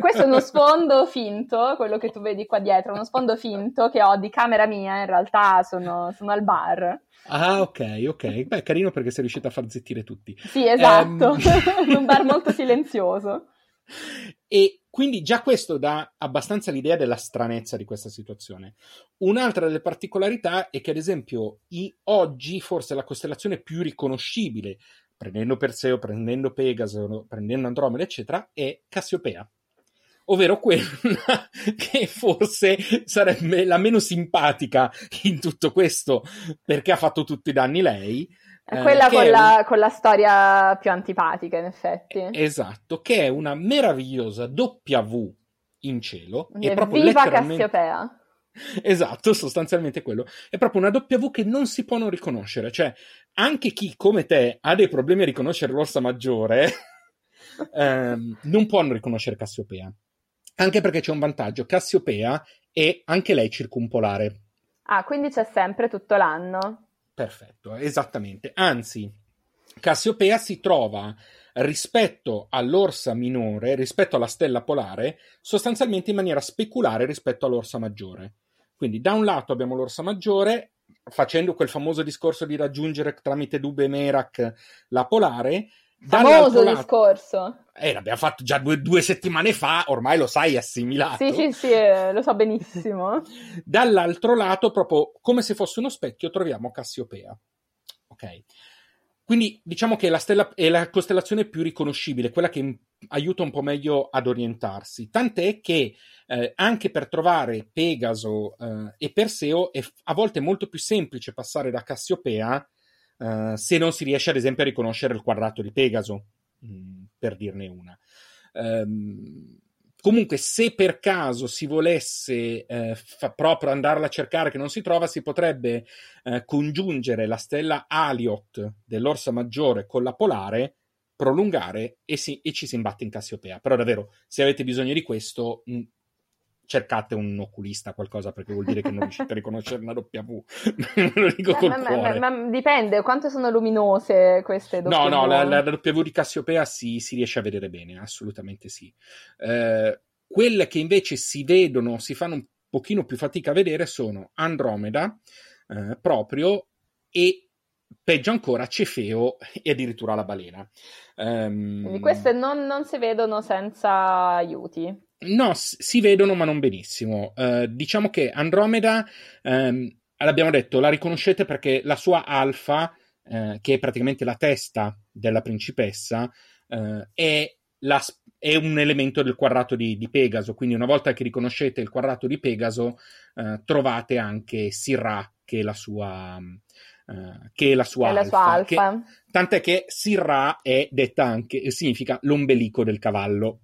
Questo è uno sfondo finto, quello che tu vedi qua dietro, uno sfondo finto che ho di camera mia, in realtà sono, sono al bar. Ah, ok, ok. Beh, carino perché sei riuscita a far zittire tutti. Sì, esatto. Um... un bar molto silenzioso. E quindi già questo dà abbastanza l'idea della stranezza di questa situazione. Un'altra delle particolarità è che, ad esempio, i, oggi forse la costellazione più riconoscibile, prendendo Perseo, prendendo Pegaso, prendendo Andromeda, eccetera, è Cassiopea ovvero quella che forse sarebbe la meno simpatica in tutto questo, perché ha fatto tutti i danni lei. È quella eh, con, la, un... con, la, storia più antipatica, in effetti. Esatto, che è una meravigliosa W in cielo. È proprio Viva letteralmente... Cassiopea! Esatto, sostanzialmente quello. È proprio una W che non si può non riconoscere. Cioè, anche chi come te ha dei problemi a riconoscere l'orsa maggiore, ehm, non può non riconoscere Cassiopea. Anche perché c'è un vantaggio, Cassiopea è anche lei circumpolare. Ah, quindi c'è sempre tutto l'anno. Perfetto, esattamente. Anzi, Cassiopea si trova rispetto all'orsa minore, rispetto alla stella polare, sostanzialmente in maniera speculare rispetto all'orsa maggiore. Quindi da un lato abbiamo l'orsa maggiore, facendo quel famoso discorso di raggiungere tramite Dube Merak la polare, Famoso lato, discorso. Eh, l'abbiamo fatto già due, due, settimane fa, ormai lo sai assimilato. Sì, sì, sì, eh, lo so benissimo. Dall'altro lato, proprio come se fosse uno specchio, troviamo Cassiopea. Ok. Quindi diciamo che la stella è la costellazione più riconoscibile, quella che aiuta un po' meglio ad orientarsi. Tant'è che eh, anche per trovare Pegaso eh, e Perseo è a volte molto più semplice passare da Cassiopea uh, se non si riesce ad esempio a riconoscere il quadrato di Pegaso, mh, mm, per dirne una. Um, comunque, se per caso si volesse eh, fa, proprio andarla a cercare che non si trova, si potrebbe eh, congiungere la stella Aliot dell'Orsa Maggiore con la polare, prolungare e, si, e ci si imbatte in Cassiopea. Però davvero, se avete bisogno di questo, mh, cercate un oculista qualcosa perché vuol dire che non riuscite a riconoscere una W. Lo dico ma, col ma, cuore. ma, ma, dipende quanto sono luminose queste W? no no la, la, la W di Cassiopea si, si, riesce a vedere bene assolutamente sì. Eh, quelle che invece si vedono si fanno un pochino più fatica a vedere sono Andromeda eh, proprio e peggio ancora Cefeo e addirittura la balena. Um, quindi queste non, non si vedono senza aiuti No, si vedono ma non benissimo. Uh, diciamo che Andromeda, um, l'abbiamo detto, la riconoscete perché la sua alfa, uh, che è praticamente la testa della principessa eh, è, la, è, un elemento del quadrato di, di, Pegaso. Quindi, una volta che riconoscete il quadrato di Pegaso, trovate anche Sirra, che è la sua. Uh, che è la sua, è alfa, la sua alfa. Che, tant'è che Sirra è detta anche, significa l'ombelico del cavallo.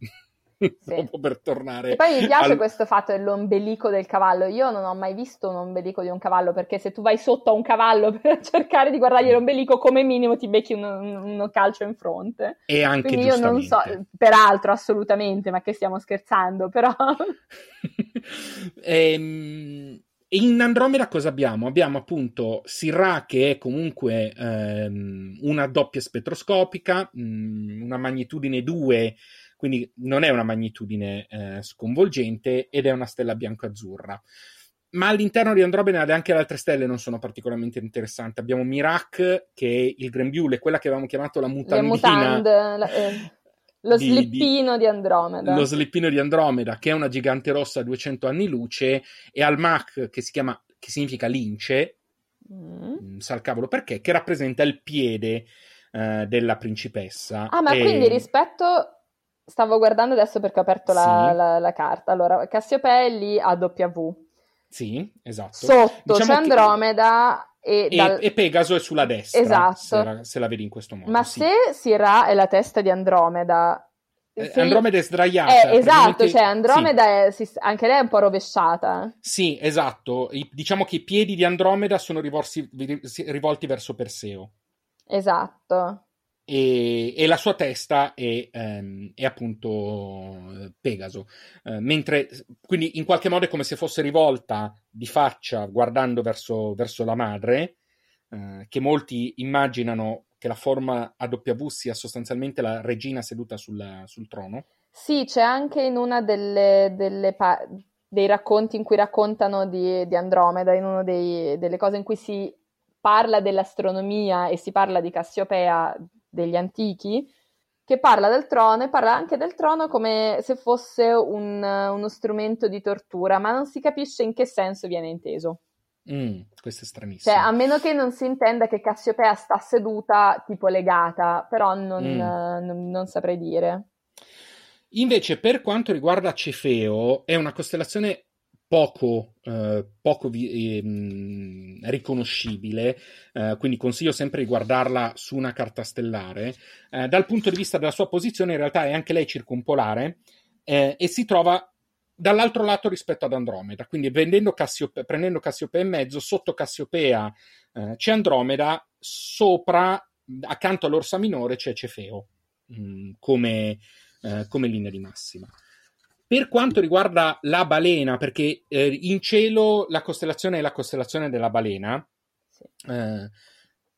Proprio per tornare. E poi mi piace al... questo fatto dell'ombelico del cavallo. Io non ho mai visto un ombelico di un cavallo perché se tu vai sotto a un cavallo per cercare di guardargli l'ombelico, come minimo ti becchi uno, uno calcio in fronte. E anche Quindi io non so, peraltro, assolutamente, ma che stiamo scherzando, però. ehm. In Andromeda cosa abbiamo? Abbiamo appunto Sirra che è comunque ehm, una doppia spettroscopica, mh, mm, una magnitudine 2 quindi non è una magnitudine eh, sconvolgente ed è una stella bianco-azzurra. Ma all'interno di Andromeda anche le altre stelle non sono particolarmente interessanti. Abbiamo Mirac, che è il grembiule, quella che avevamo chiamato la mutandina. Mutand, la, eh, lo di, slippino di, di, Andromeda. Lo slippino di Andromeda, che è una gigante rossa a 200 anni luce, e Almach, che si chiama, che significa lince, mm. mm. sa il cavolo perché, che rappresenta il piede eh, della principessa. Ah, ma e... quindi rispetto Stavo guardando adesso perché ho aperto la, sì. la, la carta. Allora, Cassiopea è lì a W. Sì, esatto. Sotto diciamo c'è Andromeda e, e, dal... e, Pegaso è sulla destra. Esatto. Se la, se la vedi in questo modo. Ma sì. se Sira è la testa di Andromeda... Eh, Andromeda è sdraiata. Eh, esatto, cioè Andromeda sì. è, anche lei è un po' rovesciata. Sì, esatto. I, diciamo che i piedi di Andromeda sono rivolti, rivolti verso Perseo. Esatto e, e, la sua testa è, ehm, è appunto eh, Pegaso. Eh, mentre, quindi in qualche modo è come se fosse rivolta di faccia guardando verso, verso la madre, eh, che molti immaginano che la forma a W sia sostanzialmente la regina seduta sul, sul trono. Sì, c'è anche in una delle, delle pa- dei racconti in cui raccontano di, di Andromeda, in una delle cose in cui si parla dell'astronomia e si parla di Cassiopea degli antichi, che parla del trono e parla anche del trono come se fosse un, uno strumento di tortura, ma non si capisce in che senso viene inteso. Mm, questo è stranissimo. Cioè, a meno che non si intenda che Cassiopea sta seduta, tipo legata, però non, mm. uh, non, non saprei dire. Invece, per quanto riguarda Cefeo, è una costellazione poco, eh, poco vi- ehm, riconoscibile, eh, quindi consiglio sempre di guardarla su una carta stellare. Eh, dal punto di vista della sua posizione, in realtà è anche lei circumpolare eh, e si trova dall'altro lato rispetto ad Andromeda, quindi Cassiope- prendendo Cassiopea in mezzo, sotto Cassiopea eh, c'è Andromeda, sopra, accanto all'Orsa Minore c'è Cefeo, mh, mm, come, eh, come linea di massima. Per quanto riguarda la balena, perché eh, in cielo la costellazione è la costellazione della balena, sì. eh,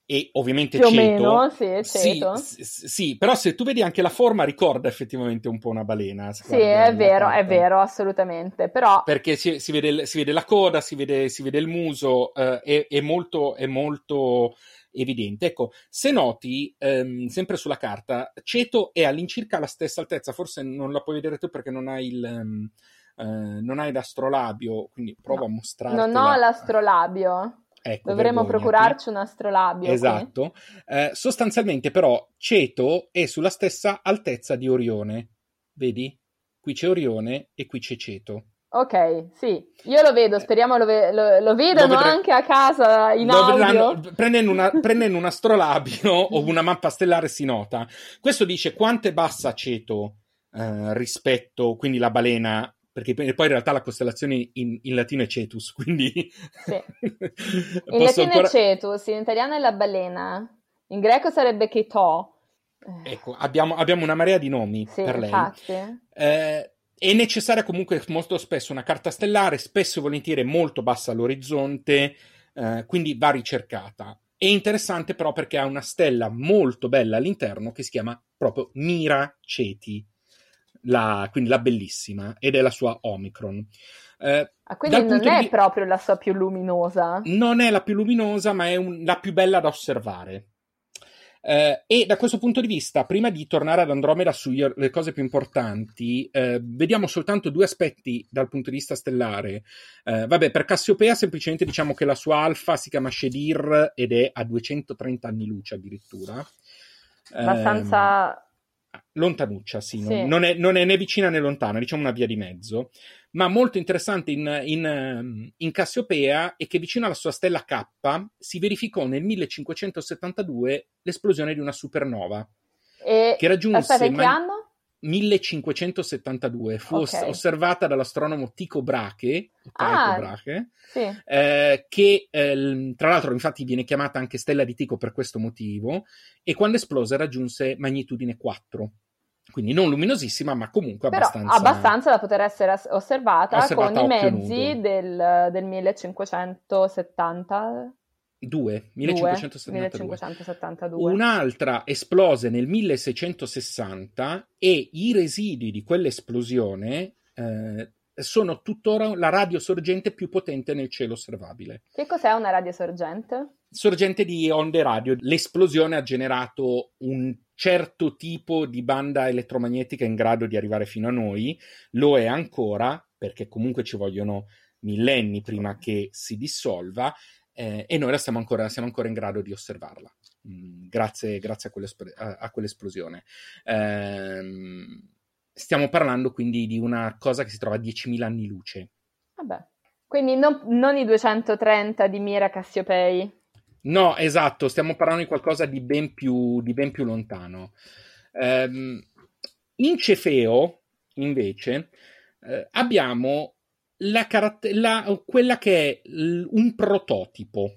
e ovviamente Più Ceto. Meno, sì, ceto. Sì, sì, però se tu vedi anche la forma ricorda effettivamente un po' una balena. Sì, è vero, è vero, assolutamente. Però... Perché si, si, vede, si vede, la coda, si vede, si vede il muso, eh, è, è, molto, è molto evidente. Ecco, se noti, ehm, sempre sulla carta, Ceto è all'incirca la stessa altezza, forse non la puoi vedere tu perché non hai il... Um, eh, non hai l'astrolabio, quindi prova no, a mostrarti. Non ho l'astrolabio. Ecco, Dovremmo vergognati. procurarci un astrolabio. Esatto. Eh, sostanzialmente, però, Ceto è sulla stessa altezza di Orione. Vedi? Qui c'è Orione e qui c'è Ceto. Ok, sì, io lo vedo, speriamo lo, ve- lo, lo vedano lo anche a casa in audio. Prendendo, una, prendendo, un astrolabio o una mappa stellare si nota. Questo dice quanto è bassa Ceto eh, rispetto, quindi la balena, perché poi in realtà la costellazione in, in latino è Cetus, quindi... Sì. in latino ancora... è Cetus, in italiano è la balena, in greco sarebbe Keto. Ecco, abbiamo, abbiamo, una marea di nomi sì, per lei. Infatti. Eh, è necessaria comunque molto spesso una carta stellare, spesso e volentieri molto bassa all'orizzonte, eh, quindi va ricercata. È interessante però perché ha una stella molto bella all'interno che si chiama proprio Mira Ceti, la, quindi la bellissima, ed è la sua Omicron. Eh, ah, quindi non è di... proprio la sua più luminosa? Non è la più luminosa, ma è un... la più bella da osservare. Eh, e da questo punto di vista, prima di tornare ad Andromeda sulle cose più importanti, eh, vediamo soltanto due aspetti dal punto di vista stellare. Eh, vabbè, per Cassiopea semplicemente diciamo che la sua alfa si chiama Shedir ed è a 230 anni luce addirittura. Abbastanza... Ehm, lontanuccia, sì, Sì. Non, non è, non è né vicina né lontana, diciamo una via di mezzo, ma molto interessante in, in, ehm, in Cassiopea è che vicino alla sua stella K si verificò nel 1572 l'esplosione di una supernova E... che raggiunse Aspetta, in che man- anno? 1572, fu Ok. os- osservata dall'astronomo Tycho Tycho Ah. Brahe, Sì. eh, che eh, tra l'altro infatti viene chiamata anche stella di Tycho per questo motivo, e quando esplose raggiunse magnitudine 4. Quindi non luminosissima, ma comunque Però abbastanza... abbastanza da poter essere osservata, Osservata con i mezzi del, del 1570 2, Due, 1572. 1572. Un'altra esplose nel 1660 e i residui di quell'esplosione eh, sono tuttora la radiosorgente più potente nel cielo osservabile. Che cos'è una radiosorgente? Sorgente di onde radio, l'esplosione ha generato un certo tipo di banda elettromagnetica in grado di arrivare fino a noi, lo è ancora, perché comunque ci vogliono millenni prima che si dissolva, eh, e noi la stiamo ancora, siamo ancora in grado di osservarla, mm, grazie, grazie a, a- a quell'esplosione. Ehm, stiamo parlando quindi di una cosa che si trova a 10.000 anni luce. Vabbè. Quindi non, non i 230 di Mira Cassiopei. No, esatto, stiamo parlando di qualcosa di ben più, di ben più lontano. Ehm, in Cefeo, invece, eh, abbiamo la caratter- la- quella che è l- un prototipo.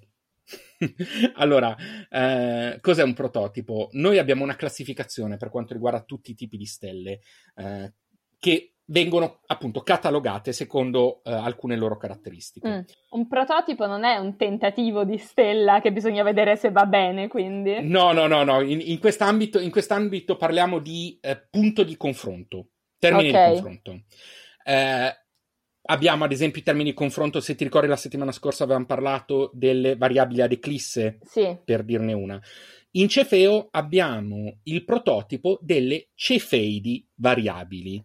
allora, eh, cos'è un prototipo? Noi abbiamo una classificazione per quanto riguarda tutti i tipi di stelle eh, che vengono appunto catalogate secondo eh, alcune loro caratteristiche. Mm. Un prototipo non è un tentativo di stella che bisogna vedere se va bene, quindi. No, no, no, no. In, in quest'ambito, in quest'ambito parliamo di eh, punto di confronto, termine Ok. di confronto. Eh, abbiamo ad esempio i termini di confronto, se ti ricordi la settimana scorsa avevamo parlato delle variabili ad eclisse, Sì. per dirne una. In Cefeo abbiamo il prototipo delle cefeidi variabili.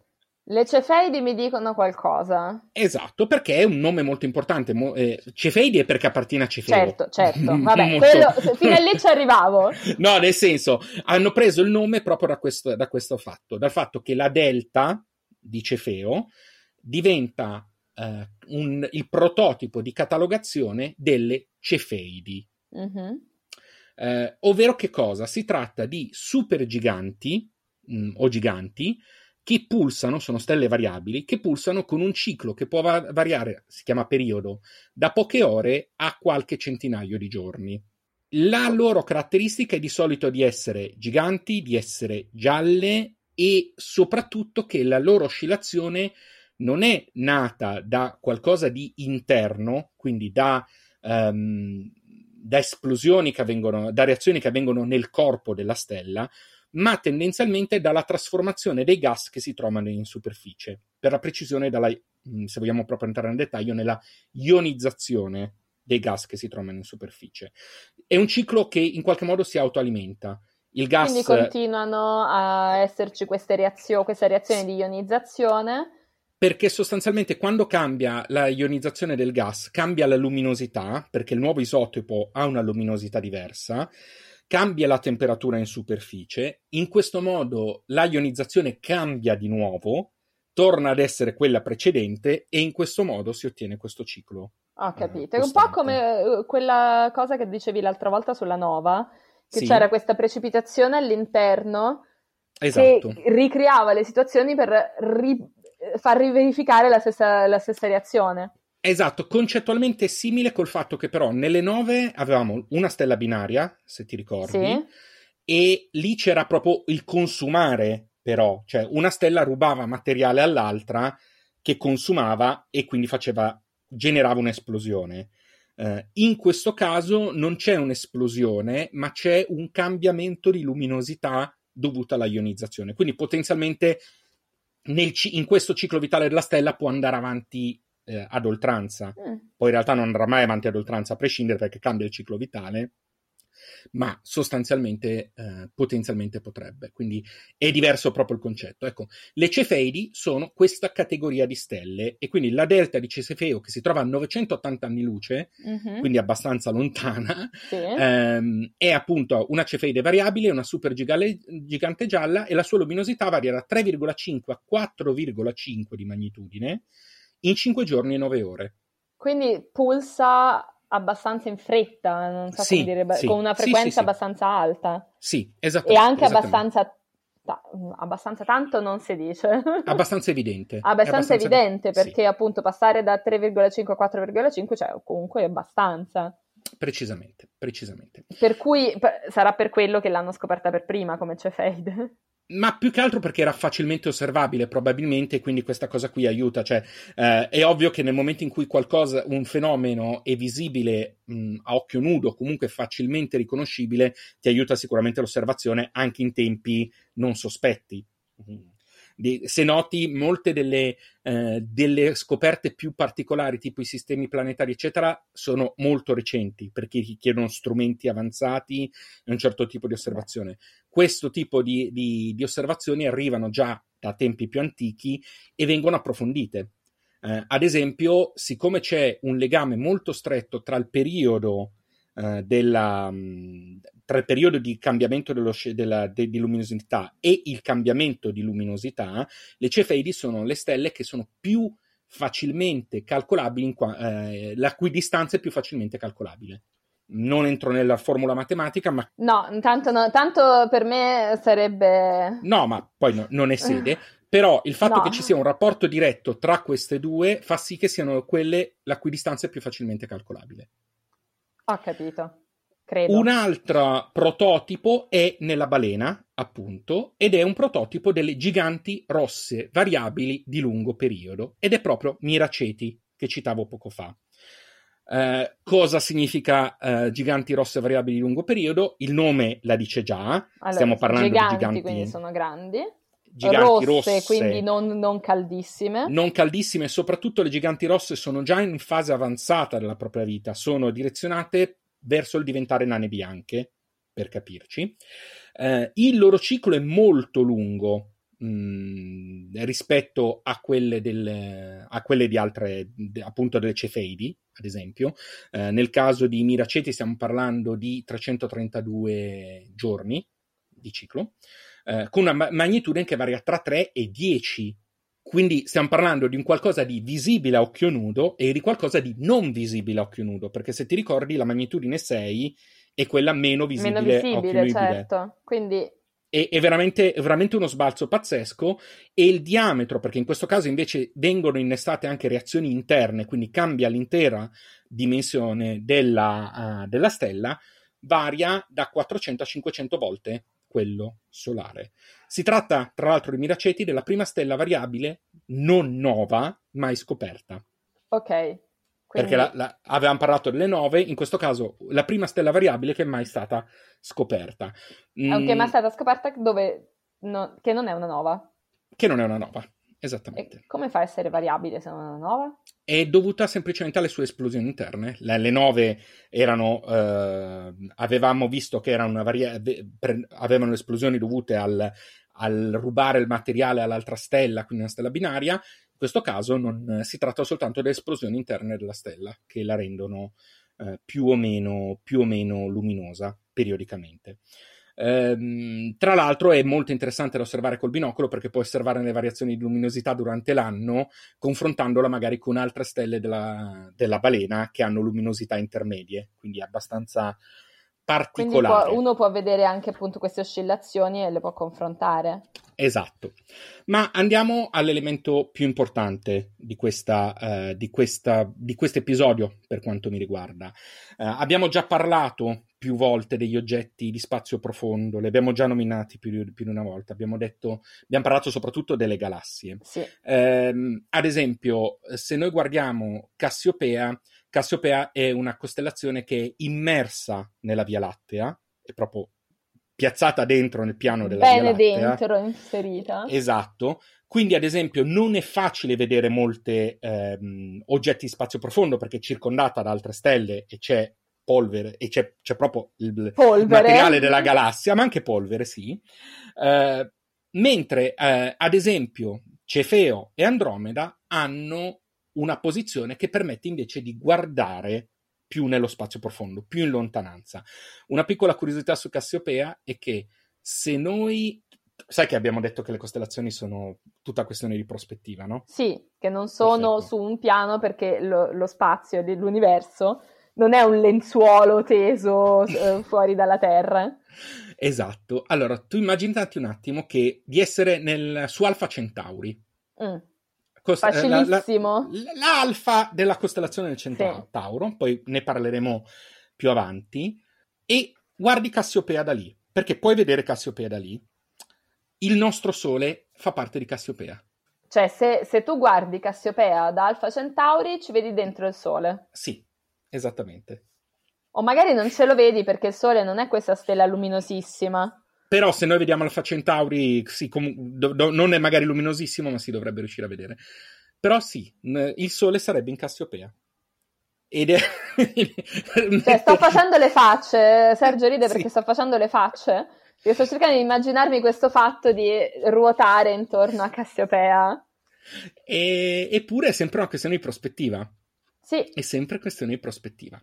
Le cefeidi mi dicono qualcosa. Esatto, perché è un nome molto importante. Mo- eh, cefeidi è perché appartiene a Cefeo. Certo, certo. Vabbè, quello, fino a lì ci arrivavo. No, nel senso, hanno preso il nome proprio da questo, da questo fatto, dal fatto che la delta di Cefeo diventa eh, un- il prototipo di catalogazione delle cefeidi. Mhm. Eh, ovvero che cosa? Si tratta di supergiganti mh, o giganti che pulsano, sono stelle variabili, che pulsano con un ciclo che può va- variare, si chiama periodo, da poche ore a qualche centinaio di giorni. La loro caratteristica è di solito di essere giganti, di essere gialle e soprattutto che la loro oscillazione non è nata da qualcosa di interno, quindi da, ehm, da esplosioni che avvengono, da reazioni che avvengono nel corpo della stella, ma tendenzialmente dalla trasformazione dei gas che si trovano in superficie. Per la precisione, dalla, mh, se vogliamo proprio entrare nel dettaglio, nella ionizzazione dei gas che si trovano in superficie. È un ciclo che in qualche modo si autoalimenta. Il gas Quindi continuano a esserci queste reazio- queste reazioni di ionizzazione. perché sostanzialmente quando cambia la ionizzazione del gas, cambia la luminosità, perché il nuovo isotopo ha una luminosità diversa, cambia la temperatura in superficie, in questo modo la ionizzazione cambia di nuovo, torna ad essere quella precedente e in questo modo si ottiene questo ciclo. Ho capito. Eh, È un po' come eh, quella cosa che dicevi l'altra volta sulla nova, che Sì. c'era questa precipitazione all'interno Esatto. che ricreava le situazioni per ri- far riverificare la stessa, la stessa reazione. Esatto, concettualmente simile col fatto che però nelle nove avevamo una stella binaria, se ti ricordi, Sì. e lì c'era proprio il consumare, però, cioè una stella rubava materiale all'altra che consumava e quindi faceva, generava un'esplosione. Eh, in questo caso non c'è un'esplosione, ma c'è un cambiamento di luminosità dovuta alla ionizzazione. Quindi potenzialmente nel in questo ciclo vitale della stella può andare avanti eh, ad oltranza Mm. poi in realtà non andrà mai avanti ad oltranza a prescindere perché cambia il ciclo vitale, ma sostanzialmente eh, potenzialmente potrebbe. Quindi è diverso proprio il concetto. Ecco, le Cefeidi sono questa categoria di stelle e quindi la delta di Cefeo che si trova a 980 anni luce, mm-hmm. quindi abbastanza lontana, sì. ehm, è appunto una Cefeide variabile, una super gigante gialla e la sua luminosità varia da 3,5 a 4,5 di magnitudine in 5 giorni e 9 ore. Quindi pulsa abbastanza in fretta, non so sì, come dire, sì. con una frequenza sì, abbastanza alta. Sì, esatto. E anche abbastanza, ta- abbastanza tanto non si dice. Abbastanza evidente. abbastanza, abbastanza, evidente perché appunto passare da 3,5 a 4,5 cioè comunque abbastanza. Precisamente, precisamente. Per cui p- sarà per quello che l'hanno scoperta per prima come c'è Fade ma più che altro perché era facilmente osservabile probabilmente, quindi questa cosa qui aiuta. Cioè, eh, è ovvio che nel momento in cui qualcosa, un fenomeno è visibile mh, a occhio nudo, comunque facilmente riconoscibile, ti aiuta sicuramente l'osservazione anche in tempi non sospetti. Mm se noti, molte delle, eh, delle, scoperte più particolari, tipo i sistemi planetari, eccetera, sono molto recenti perché richiedono strumenti avanzati e un certo tipo di osservazione. Questo tipo di, di, di osservazioni arrivano già da tempi più antichi e vengono approfondite. Eh, ad esempio, siccome c'è un legame molto stretto tra il periodo eh, della, tra il periodo di cambiamento dello, della, de, di luminosità e il cambiamento di luminosità, le Cefeidi sono le stelle che sono più facilmente calcolabili, qua, eh, la cui distanza è più facilmente calcolabile. Non entro nella formula matematica, ma... No, tanto, no, tanto per me sarebbe... No, ma poi no, non è sede. Però il fatto no. che ci sia un rapporto diretto tra queste due fa sì che siano quelle la cui distanza è più facilmente calcolabile. Ho capito. Credo. Un altro prototipo è nella balena, appunto, ed è un prototipo delle giganti rosse variabili di lungo periodo, ed è proprio Miraceti, che citavo poco fa. Uh, cosa significa uh, giganti rosse variabili di lungo periodo? Il nome la dice già, allora, stiamo parlando giganti, di giganti... quindi sono grandi. Giganti rosse, rosse quindi non, non, caldissime. Non caldissime, soprattutto le giganti rosse sono già in fase avanzata della propria vita, sono direzionate verso il diventare nane bianche, per capirci. Eh, il loro ciclo è molto lungo mh, rispetto a quelle, del, a quelle, di altre, appunto delle cefeidi, ad esempio. Eh, nel caso di Miraceti stiamo parlando di 332 giorni di ciclo, eh, con una magnitudine che varia tra 3 e 10 quindi stiamo parlando di un qualcosa di visibile a occhio nudo e di qualcosa di non visibile a occhio nudo, perché se ti ricordi la magnitudine 6 è quella meno visibile, meno visibile certo. Quindi è, è, veramente, è, veramente, uno sbalzo pazzesco e il diametro, perché in questo caso invece vengono innestate anche reazioni interne, quindi cambia l'intera dimensione della, uh, della stella, varia da 400 a 500 volte quello solare. Si tratta, tra l'altro, di Miraceti della prima stella variabile non nova mai scoperta. Ok. Quindi... Perché la, la, avevamo parlato delle nove, in questo caso la prima stella variabile che è mai stata scoperta. Mm, che è mai stata scoperta dove no, che non è una nova. Che non è una nova, esattamente. E come fa a essere variabile se non è una nova? è dovuta semplicemente alle sue esplosioni interne. Le, le nove erano, eh, avevamo visto che erano una varia- pre- avevano esplosioni dovute al, al, rubare il materiale all'altra stella, quindi una stella binaria. Questo caso non, si tratta soltanto di esplosioni interne della stella che la rendono eh, più, o meno, più o meno luminosa periodicamente. Ehm, tra l'altro è molto interessante da osservare col binocolo perché puoi osservare le variazioni di luminosità durante l'anno confrontandola magari con altre stelle della, della balena che hanno luminosità intermedie, quindi abbastanza particolare. Può, uno può vedere anche appunto queste oscillazioni e le può confrontare. Esatto. Ma andiamo all'elemento più importante di, questa, uh, di, questa, di questo episodio per quanto mi riguarda. Uh, abbiamo già parlato più volte degli oggetti di spazio profondo, li abbiamo già nominati più, più di una volta, abbiamo, detto, abbiamo parlato soprattutto delle galassie. Sì. Eh, ad esempio, se noi guardiamo Cassiopea, Cassiopea è una costellazione che è immersa nella Via Lattea, è proprio piazzata dentro nel piano della Bene Via Lattea. dentro, inserita. Esatto. Quindi, ad esempio, non è facile vedere molti ehm, oggetti di spazio profondo perché è circondata da altre stelle e c'è polvere e c'è, c'è proprio il polvere. materiale della galassia, ma anche polvere, sì. Eh, mentre, eh, ad esempio, Cefeo e Andromeda hanno una posizione che permette invece di guardare più nello spazio profondo, più in lontananza. Una piccola curiosità su Cassiopea è che se noi sai che abbiamo detto che le costellazioni sono tutta questione di prospettiva, no? Sì, che non sono Perfetto. su un piano perché lo, lo spazio dell'universo non è un lenzuolo teso eh, fuori dalla Terra. Esatto. Allora, tu immaginati un attimo che di essere nel, su Alfa Centauri. Mm. Cos- Facilissimo. La, la, l'alfa della costellazione del Centauro, sì. poi ne parleremo più avanti, e guardi Cassiopea da lì, perché puoi vedere Cassiopea da lì. Il nostro Sole fa parte di Cassiopea. Cioè, se, se tu guardi Cassiopea da Alfa Centauri, ci vedi dentro il Sole. Sì, esattamente. O magari non ce lo vedi perché il Sole non è questa stella luminosissima. Però se noi vediamo Alfa Centauri, sì, com- do- do- non è magari luminosissimo, ma si dovrebbe riuscire a vedere. Però sì, il Sole sarebbe in Cassiopea. Ed è... cioè, sto facendo le facce, Sergio ride perché sì. sto facendo le facce. Io sto cercando di immaginarmi questo fatto di ruotare intorno a Cassiopea. E... Eppure è sempre una questione di prospettiva. Sì. È sempre questione di prospettiva.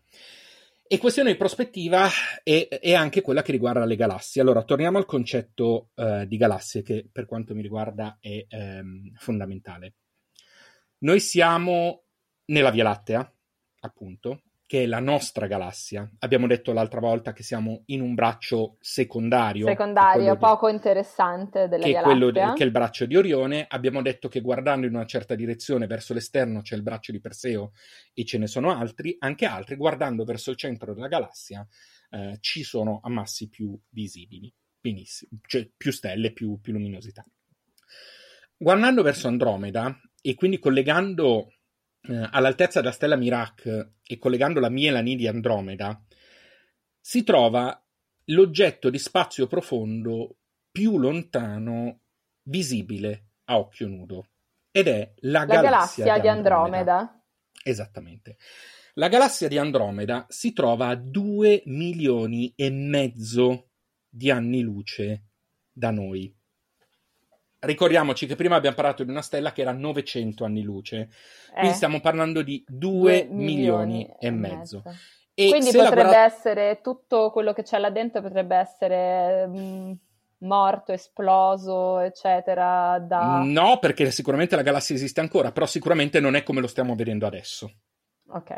E questione di prospettiva è, è, anche quella che riguarda le galassie. Allora, torniamo al concetto uh, di galassie, che per quanto mi riguarda è um, fondamentale. Noi siamo nella Via Lattea, appunto, che è la nostra galassia. Abbiamo detto l'altra volta che siamo in un braccio secondario. Secondario, di, poco interessante della che quello Lattea. che è il braccio di Orione. Abbiamo detto che guardando in una certa direzione verso l'esterno c'è il braccio di Perseo e ce ne sono altri, anche altri. Guardando verso il centro della galassia eh, ci sono ammassi più visibili, benissimo, cioè più stelle, più, più luminosità. Guardando verso Andromeda e quindi collegando eh, all'altezza della stella Mirac e collegando la Mielani di Andromeda, si trova l'oggetto di spazio profondo più lontano visibile a occhio nudo ed è la, la galassia, galassia, di Andromeda. Andromeda. Esattamente. La galassia di Andromeda si trova a 2 milioni e mezzo di anni luce da noi. Ricordiamoci che prima abbiamo parlato di una stella che era 900 anni luce, eh. quindi stiamo parlando di 2 milioni, milioni, e mezzo. mezzo. E quindi potrebbe guarda... essere tutto quello che c'è là dentro, potrebbe essere mh, mm, morto, esploso, eccetera. Da... No, perché sicuramente la galassia esiste ancora, però sicuramente non è come lo stiamo vedendo adesso. Ok.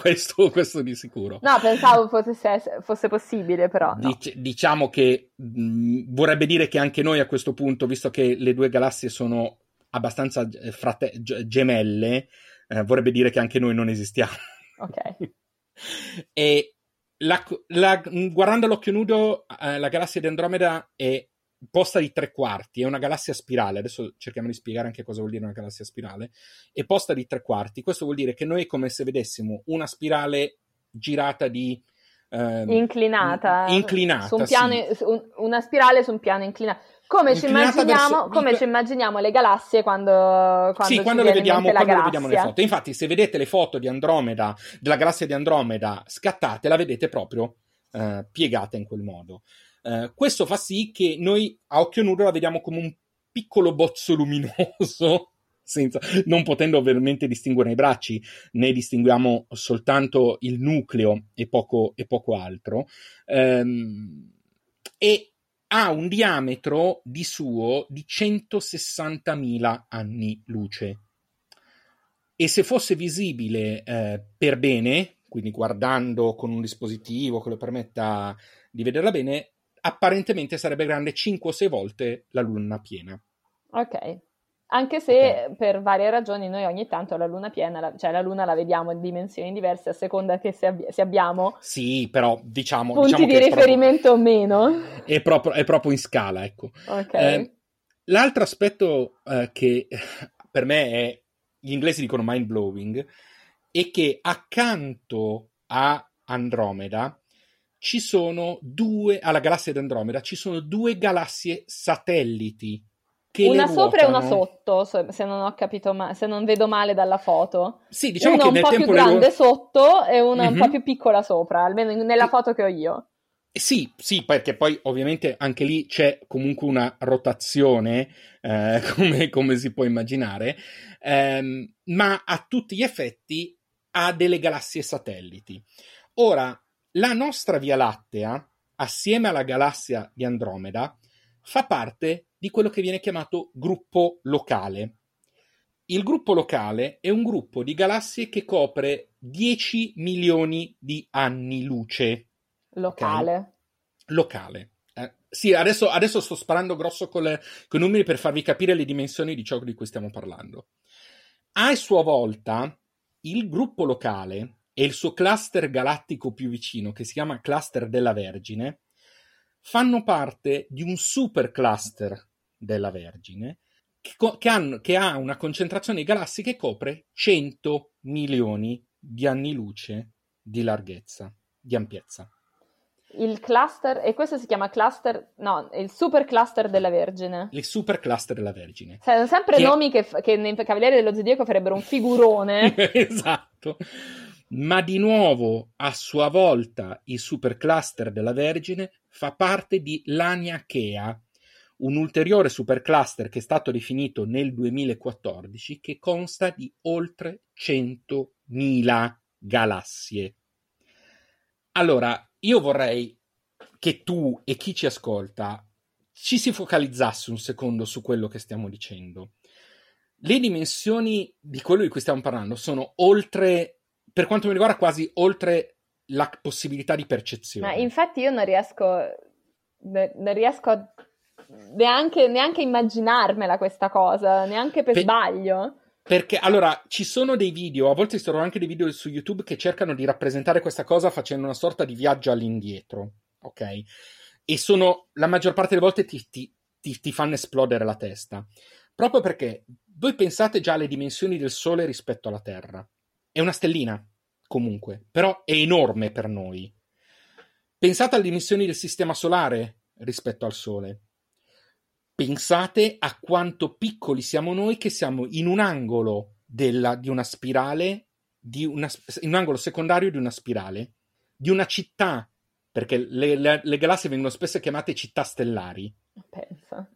Questo, questo, di sicuro. No, pensavo fosse, fosse possibile, però. No. Dic- diciamo che mh, vorrebbe dire che anche noi a questo punto, visto che le due galassie sono abbastanza eh, frate- gemelle, eh, vorrebbe dire che anche noi non esistiamo. Ok. e la, la, guardando all'occhio nudo, eh, la galassia di Andromeda è posta di tre quarti, è una galassia spirale, adesso cerchiamo di spiegare anche cosa vuol dire una galassia spirale, è posta di tre quarti, questo vuol dire che noi è come se vedessimo una spirale girata di... Ehm, inclinata, inclinata piano, sì. un, una spirale su un piano inclinato. Come, ci immaginiamo, verso... come ci immaginiamo, le galassie quando, quando, sì, quando, le vediamo, quando le vediamo le foto. Infatti, se vedete le foto di Andromeda, della galassia di Andromeda scattate, la vedete proprio eh, piegata in quel modo. Eh, questo fa sì che noi a occhio nudo la vediamo come un piccolo bozzo luminoso, senza, non potendo ovviamente distinguere i bracci, ne distinguiamo soltanto il nucleo e poco, e poco altro. Ehm, e ha un diametro di suo di 160.000 anni luce. E se fosse visibile eh, per bene, quindi guardando con un dispositivo che lo permetta di vederla bene, apparentemente sarebbe grande 5 o 6 volte la luna piena. Ok. Anche se okay. per varie ragioni noi ogni tanto la luna piena, la, cioè la luna la vediamo in dimensioni diverse a seconda che se, abbi- se abbiamo sì, però diciamo punti diciamo di riferimento o meno. È proprio, è proprio, in scala, ecco. Okay. Eh, l'altro aspetto eh, che per me è, gli inglesi dicono mind blowing, è che accanto a Andromeda ci sono due, alla galassia di Andromeda, ci sono due galassie satelliti che una sopra e una sotto, se non ho capito ma- se non vedo male dalla foto. Sì, diciamo una che un po' più grande ruo- sotto e una un Mhm. po' più piccola sopra, almeno nella foto che ho io. Sì, sì, perché poi ovviamente anche lì c'è comunque una rotazione, eh, come, come si può immaginare, ehm, ma a tutti gli effetti ha delle galassie satelliti. Ora, la nostra Via Lattea, assieme alla galassia di Andromeda, fa parte di quello che viene chiamato gruppo locale. Il gruppo locale è un gruppo di galassie che copre 10 milioni di anni luce Locale. locale. Eh, sì, adesso, adesso sto sparando grosso con, le- con i numeri per farvi capire le dimensioni di ciò di cui stiamo parlando. A sua volta, il gruppo locale e il suo cluster galattico più vicino, che si chiama cluster della Vergine, fanno parte di un supercluster della Vergine che, co- che hanno- che ha una concentrazione di galassie che copre 100 milioni di anni luce di larghezza, di ampiezza. Il cluster, e questo si chiama cluster, no, il super cluster della Vergine. Le supercluster della Vergine. Sono sempre Che- nomi che, che nei Cavalieri dello Zodiaco farebbero un figurone. esatto. Ma di nuovo, a sua volta, il supercluster della Vergine fa parte di Laniakea, un ulteriore supercluster che è stato definito nel 2014 che consta di oltre 100.000 galassie. Allora, io vorrei che tu e chi ci ascolta ci si focalizzasse un secondo su quello che stiamo dicendo. Le dimensioni di quello di cui stiamo parlando sono oltre, per quanto mi riguarda, quasi oltre la possibilità di percezione. Ma infatti io non riesco, non riesco neanche, neanche a immaginarmela questa cosa, neanche per Pe- sbaglio. Perché allora ci sono dei video, a volte ci sono anche dei video su YouTube che cercano di rappresentare questa cosa facendo una sorta di viaggio all'indietro, ok? E sono la maggior parte delle volte ti, ti- ti- ti fanno esplodere la testa. Proprio perché voi pensate già alle dimensioni del Sole rispetto alla Terra. È una stellina, comunque, però è enorme per noi. Pensate alle dimensioni del Sistema Solare rispetto al Sole. Pensate a quanto piccoli siamo noi che siamo in un angolo della- di una spirale, di una, in un angolo secondario di una spirale, di una città, perché le, le- le galassie vengono spesso chiamate città stellari. Pensa.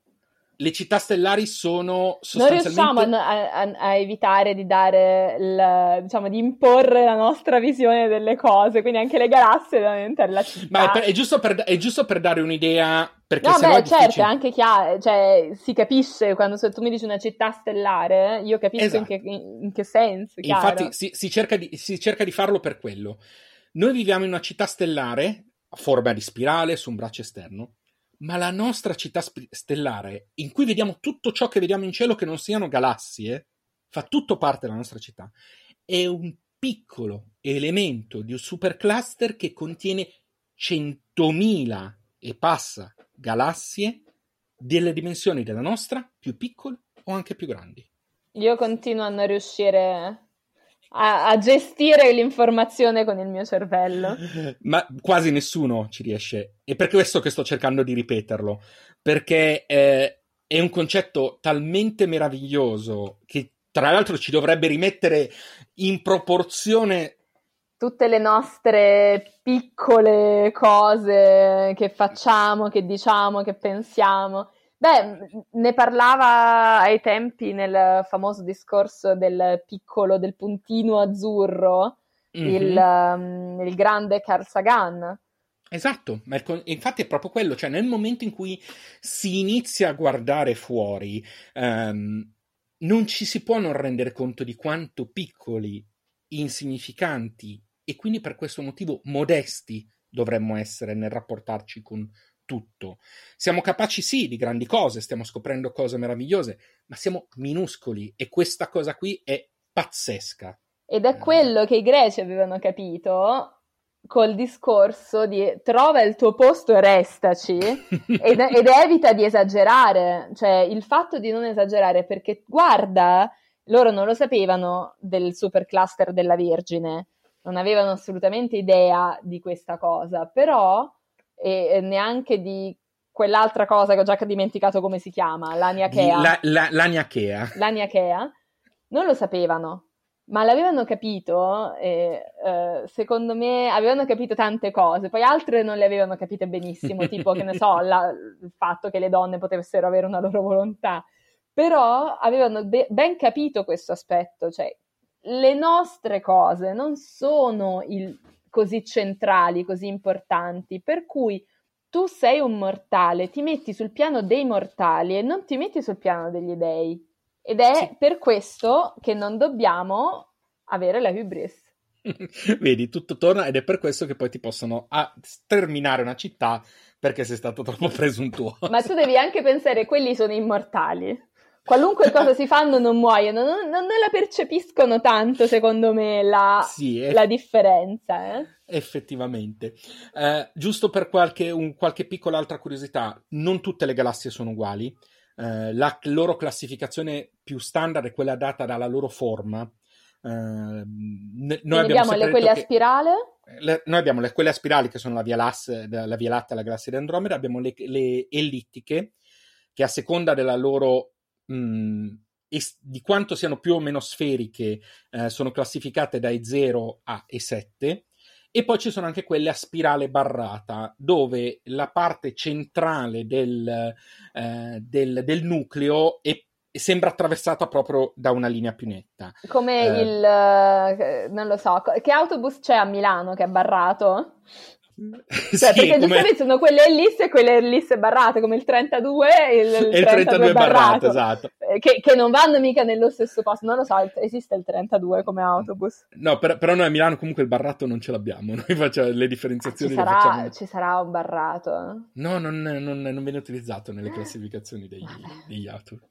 Le città stellari sono Non sostanzialmente... riusciamo a, a- a evitare di dare, il, diciamo, di imporre la nostra visione delle cose, quindi anche le galassie devono diventare la città. Ma è, per- è giusto per, è giusto per dare un'idea, perché No, beh, è difficile. certo, è anche chiaro, cioè, si capisce quando tu mi dici una città stellare, io capisco Esatto. in, che, in che senso, chiaro. Infatti si, si cerca di, si cerca di farlo per quello. Noi viviamo in una città stellare, a forma di spirale, su un braccio esterno, ma la nostra città sp- stellare, in cui vediamo tutto ciò che vediamo in cielo che non siano galassie, fa tutto parte della nostra città, è un piccolo elemento di un supercluster che contiene 100.000 e passa galassie delle dimensioni della nostra, più piccole o anche più grandi. Io continuo a non riuscire a, a gestire l'informazione con il mio cervello. Ma quasi nessuno ci riesce. E per questo che sto cercando di ripeterlo. Perché eh, è un concetto talmente meraviglioso che tra l'altro ci dovrebbe rimettere in proporzione. Tutte le nostre piccole cose che facciamo, che diciamo, che pensiamo. Beh, ne parlava ai tempi nel famoso discorso del piccolo, del puntino azzurro, il, Mhm. um, il grande Carl Sagan. Esatto, il infatti è proprio quello, cioè nel momento in cui si inizia a guardare fuori, ehm, non ci si può non rendere conto di quanto piccoli, insignificanti e quindi per questo motivo modesti dovremmo essere nel rapportarci con tutto. Siamo capaci sì di grandi cose, stiamo scoprendo cose meravigliose, ma siamo minuscoli e questa cosa qui è pazzesca. Ed è quello che i greci avevano capito col discorso di trova il tuo posto e restaci ed, ed evita di esagerare, cioè il fatto di non esagerare perché guarda, loro non lo sapevano del supercluster della Vergine, non avevano assolutamente idea di questa cosa, però e, neanche di quell'altra cosa che ho già dimenticato come si chiama, l'aniachea. La, la, l'aniachea. L'aniachea, non lo sapevano, ma l'avevano capito e eh, secondo me avevano capito tante cose, poi altre non le avevano capite benissimo, tipo che ne so, la, il fatto che le donne potessero avere una loro volontà, però avevano be- ben capito questo aspetto, cioè le nostre cose non sono il, così centrali, così importanti, per cui tu sei un mortale, ti metti sul piano dei mortali e non ti metti sul piano degli dei. Ed è sì. per questo che non dobbiamo avere la hubris. Vedi, tutto torna ed è per questo che poi ti possono sterminare una città perché sei stato troppo presuntuoso. Ma tu devi anche pensare, quelli sono immortali. Qualunque cosa si fanno non muoiono, non, non, la percepiscono tanto secondo me la, sì, eff- la differenza. Eh? Effettivamente. Eh, giusto per qualche, un, qualche piccola altra curiosità, non tutte le galassie sono uguali. Eh, la loro classificazione più standard è quella data dalla loro forma. Eh, noi abbiamo, abbiamo le, quelle a spirale? Le, noi abbiamo le, quelle a spirali che sono la Via, Lass, la Via Lattea e la galassia di Andromeda, abbiamo le, le ellittiche che a seconda della loro mh, mm, di quanto siano più o meno sferiche, eh, sono classificate dai 0 a e 7. E poi ci sono anche quelle a spirale barrata, dove la parte centrale del, eh, del, del nucleo è sembra attraversata proprio da una linea più netta. Come eh, il, uh, non lo so, che autobus c'è a Milano che è barrato? Cioè, sì, perché come... giustamente sono quelle ellisse e quelle ellisse barrate, come il 32 e il, il, il 32, 32 barrato, barrato esatto. Eh, che, che, non vanno mica nello stesso posto, non lo so, esiste il 32 come autobus. No, per, però noi a Milano comunque il barrato non ce l'abbiamo, noi facciamo le differenziazioni. Ci sarà, facciamo... ci sarà un barrato? No, non, non, non, viene utilizzato nelle classificazioni degli, degli autobus.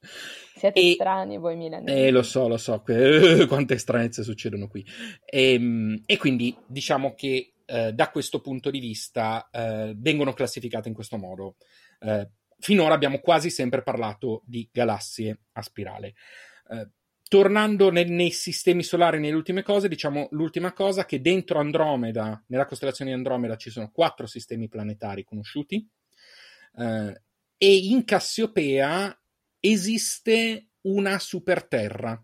Siete e, strani voi milanesi. Eh, lo so, lo so, quante stranezze succedono qui. E, ehm, e quindi diciamo che eh, da questo punto di vista eh, vengono classificate in questo modo. Eh, finora abbiamo quasi sempre parlato di galassie a spirale. Eh, tornando nel, nei sistemi solari, nelle ultime cose, diciamo l'ultima cosa che dentro Andromeda, nella costellazione di Andromeda, ci sono quattro sistemi planetari conosciuti eh, e in Cassiopea esiste una superterra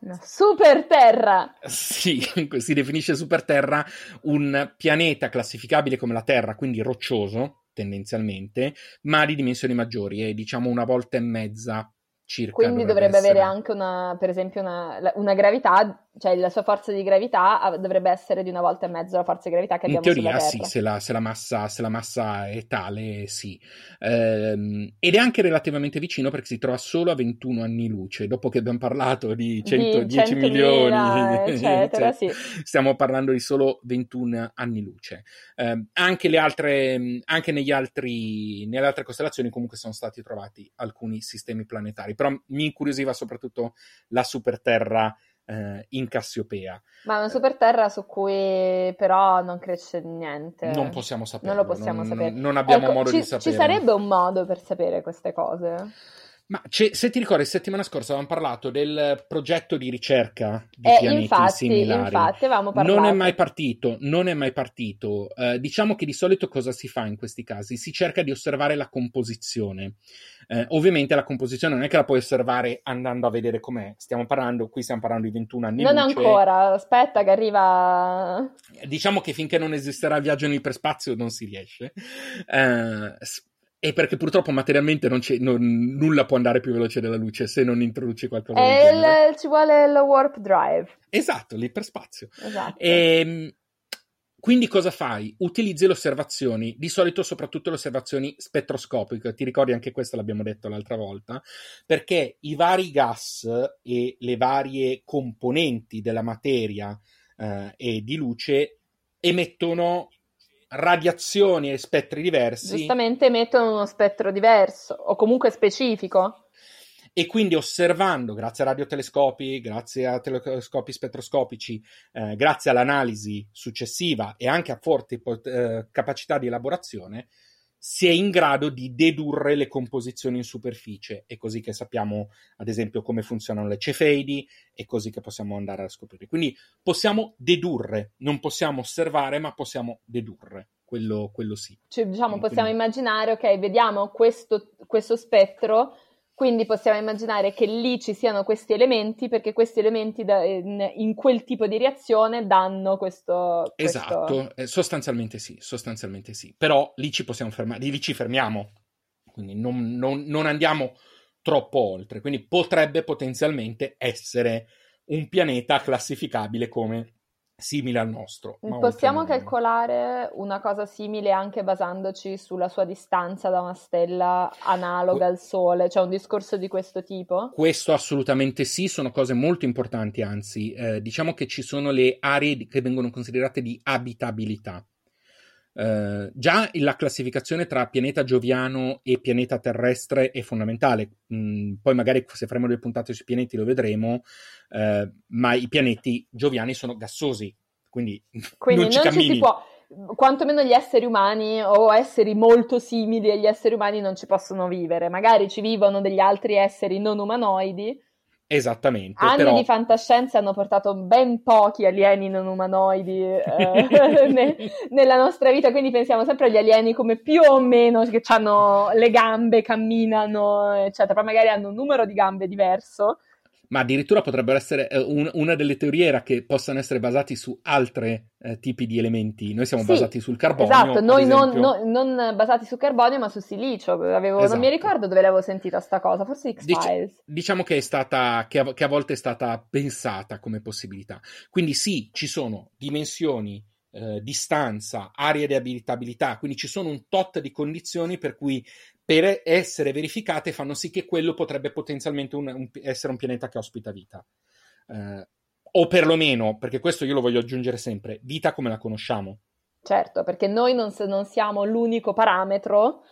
una super terra! Sì, si definisce super terra un pianeta classificabile come la Terra, quindi roccioso tendenzialmente, ma di dimensioni maggiori, è diciamo una volta e mezza circa. Quindi dovrebbe, dovrebbe avere anche una, per esempio, una, una, gravità, cioè la sua forza di gravità dovrebbe essere di una volta e mezzo la forza di gravità che abbiamo In teoria sì, se la, se la, massa, se la massa è tale, sì. Ehm, ed è anche relativamente vicino perché si trova solo a 21 anni luce, dopo che abbiamo parlato di 110 di 100 milioni, eccetera, cioè, sì. stiamo parlando di solo 21 anni luce. Ehm, anche, le altre, anche negli altri, nelle altre costellazioni comunque sono stati trovati alcuni sistemi planetari però mi incuriosiva soprattutto la superterra eh, in Cassiopea. Ma una superterra su cui però non cresce niente. Non possiamo sapere. Non lo possiamo non, sapere. Non abbiamo ecco, modo ci, di sapere. Ci sarebbe un modo per sapere queste cose? Ma se ti ricordi, settimana scorsa avevamo parlato del progetto di ricerca di eh, pianeti infatti, similari. Infatti, avevamo parlato. Non è mai partito, non è mai partito. Eh, diciamo che di solito cosa si fa in questi casi? Si cerca di osservare la composizione. Eh, ovviamente la composizione non è che la puoi osservare andando a vedere com'è. Stiamo parlando, qui stiamo parlando di 21 anni Non luce. ancora, aspetta che arriva... Diciamo che finché non esisterà il viaggio nell'iperspazio non si riesce. Eh, e perché purtroppo materialmente non non, nulla può andare più veloce della luce se non introduci qualcosa e il, ci vuole il warp drive. Esatto, l'iperspazio. Esatto. E, ehm, quindi cosa fai? Utilizzi le osservazioni, di solito soprattutto le osservazioni spettroscopiche, ti ricordi anche questo l'abbiamo detto l'altra volta, perché i vari gas e le varie componenti della materia eh, e di luce emettono radiazioni e spettri diversi. Giustamente emettono uno spettro diverso o comunque specifico. E quindi osservando, grazie a radiotelescopi, grazie a telescopi spettroscopici, eh, grazie all'analisi successiva e anche a forti eh, capacità di elaborazione, si è in grado di dedurre le composizioni in superficie. È così che sappiamo, ad esempio, come funzionano le cefeidi, è così che possiamo andare a scoprire. Quindi possiamo dedurre, non possiamo osservare, ma possiamo dedurre. quello, quello sì. Cioè, diciamo, possiamo quindi... immaginare, ok, vediamo questo, questo spettro, quindi possiamo immaginare che lì ci siano questi elementi perché questi elementi da, in, in, quel tipo di reazione danno questo... Esatto, questo... Eh, sostanzialmente sì, sostanzialmente sì. Però lì ci possiamo fermare, lì ci fermiamo, quindi non, non, non andiamo troppo oltre. Quindi potrebbe potenzialmente essere un pianeta classificabile come simile al nostro. Possiamo calcolare una cosa simile anche basandoci sulla sua distanza da una stella analoga que- al Sole, cioè un discorso di questo tipo? Questo assolutamente sì, sono cose molto importanti, anzi, eh, diciamo che ci sono le aree che vengono considerate di abitabilità. Uh, già la classificazione tra pianeta gioviano e pianeta terrestre è fondamentale. Mm, poi magari se faremo delle puntate sui pianeti lo vedremo, uh, ma i pianeti gioviani sono gassosi, quindi, quindi non, ci, non ci si può. Quantomeno gli esseri umani o esseri molto simili agli esseri umani non ci possono vivere. Magari ci vivono degli altri esseri non umanoidi, Esattamente. Anni però... di fantascienza hanno portato ben pochi alieni non umanoidi eh, ne, nella nostra vita, quindi pensiamo sempre agli alieni come più o meno che hanno le gambe, camminano, eccetera, poi magari hanno un numero di gambe diverso, ma addirittura potrebbero essere eh, un, una delle teorie era che possano essere basati su altri eh, tipi di elementi. Noi siamo sì, basati sul carbonio. Esatto, noi non, no, non, basati su carbonio, ma su silicio. Avevo, esatto. Non mi esatto. ricordo dove l'avevo sentita sta cosa, forse X-Files. Dic- diciamo che è stata, che a, che a volte è stata pensata come possibilità. Quindi sì, ci sono dimensioni eh, distanza, aree di abilitabilità, quindi ci sono un tot di condizioni per cui per essere verificate fanno sì che quello potrebbe potenzialmente un, un, essere un pianeta che ospita vita. Eh, o perlomeno, perché questo io lo voglio aggiungere sempre, vita come la conosciamo. Certo, perché noi non, non siamo l'unico parametro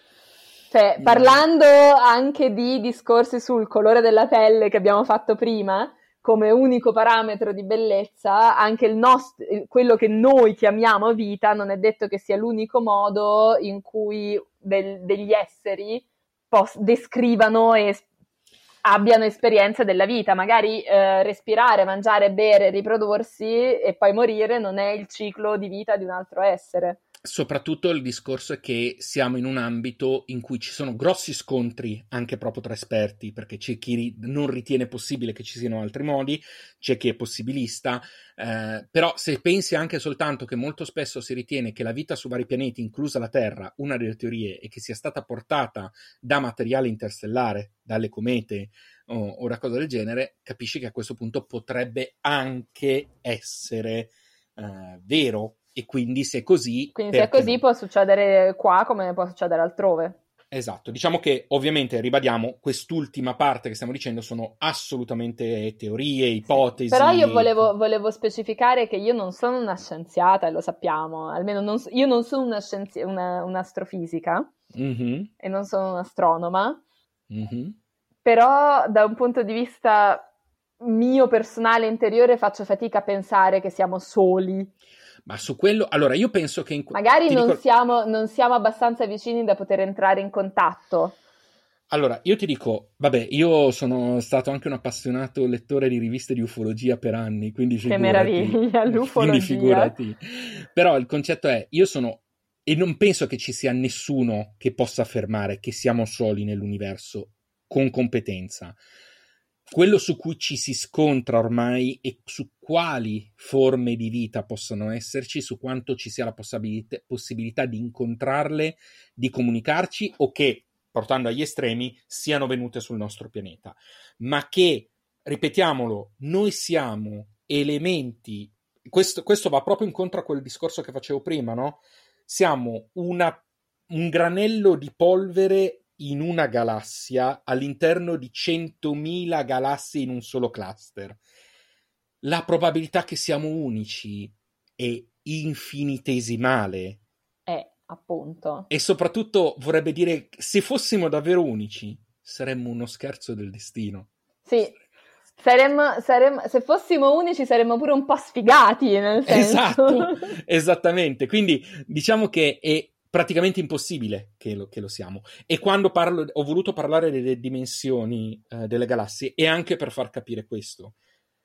cioè, parlando anche di discorsi sul colore della pelle che abbiamo fatto prima, come unico parametro di bellezza, anche il nostro, quello che noi chiamiamo vita non è detto che sia l'unico modo in cui del, degli esseri pos- descrivano e abbiano esperienze della vita. Magari eh, respirare, mangiare, bere, riprodursi e poi morire non è il ciclo di vita di un altro essere. Soprattutto il discorso è che siamo in un ambito in cui ci sono grossi scontri anche proprio tra esperti, perché c'è chi non ritiene possibile che ci siano altri modi, c'è chi è possibilista, eh, però se pensi anche soltanto che molto spesso si ritiene che la vita su vari pianeti, inclusa la Terra, una delle teorie è che sia stata portata da materiale interstellare, dalle comete o, o da cose del genere, capisci che a questo punto potrebbe anche essere eh, vero e quindi se è così... Quindi se è così no? può succedere qua come può succedere altrove. Esatto, diciamo che ovviamente ribadiamo quest'ultima parte che stiamo dicendo sono assolutamente teorie, ipotesi. Però io volevo, volevo specificare che io non sono una scienziata e lo sappiamo, almeno non, io non sono una scienzi- una, un'astrofisica mm-hmm. e non sono un'astronoma, mm-hmm. però da un punto di vista mio personale interiore faccio fatica a pensare che siamo soli ma su quello, allora io penso che... In... Magari non, dico... siamo, non siamo abbastanza vicini da poter entrare in contatto. Allora, io ti dico, vabbè, io sono stato anche un appassionato lettore di riviste di ufologia per anni, quindi figurati. Che meraviglia, l'ufologia. Quindi figurati. Però il concetto è, io sono, e non penso che ci sia nessuno che possa affermare che siamo soli nell'universo con competenza quello su cui ci si scontra ormai e su quali forme di vita possono esserci, su quanto ci sia la possibilità, possibilità di incontrarle, di comunicarci o che, portando agli estremi, siano venute sul nostro pianeta. Ma che, ripetiamolo, noi siamo elementi, questo, questo va proprio incontro a quel discorso che facevo prima, no? Siamo una, un granello di polvere in una galassia all'interno di 100.000 galassie in un solo cluster. La probabilità che siamo unici è infinitesimale. Eh, appunto. E soprattutto vorrebbe dire se fossimo davvero unici, saremmo uno scherzo del destino. Sì, Saremmo, saremmo, se fossimo unici saremmo pure un po' sfigati, nel senso. Esatto, esattamente. Quindi diciamo che è praticamente impossibile che lo, che lo siamo. E quando parlo, ho voluto parlare delle dimensioni eh, delle galassie è anche per far capire questo,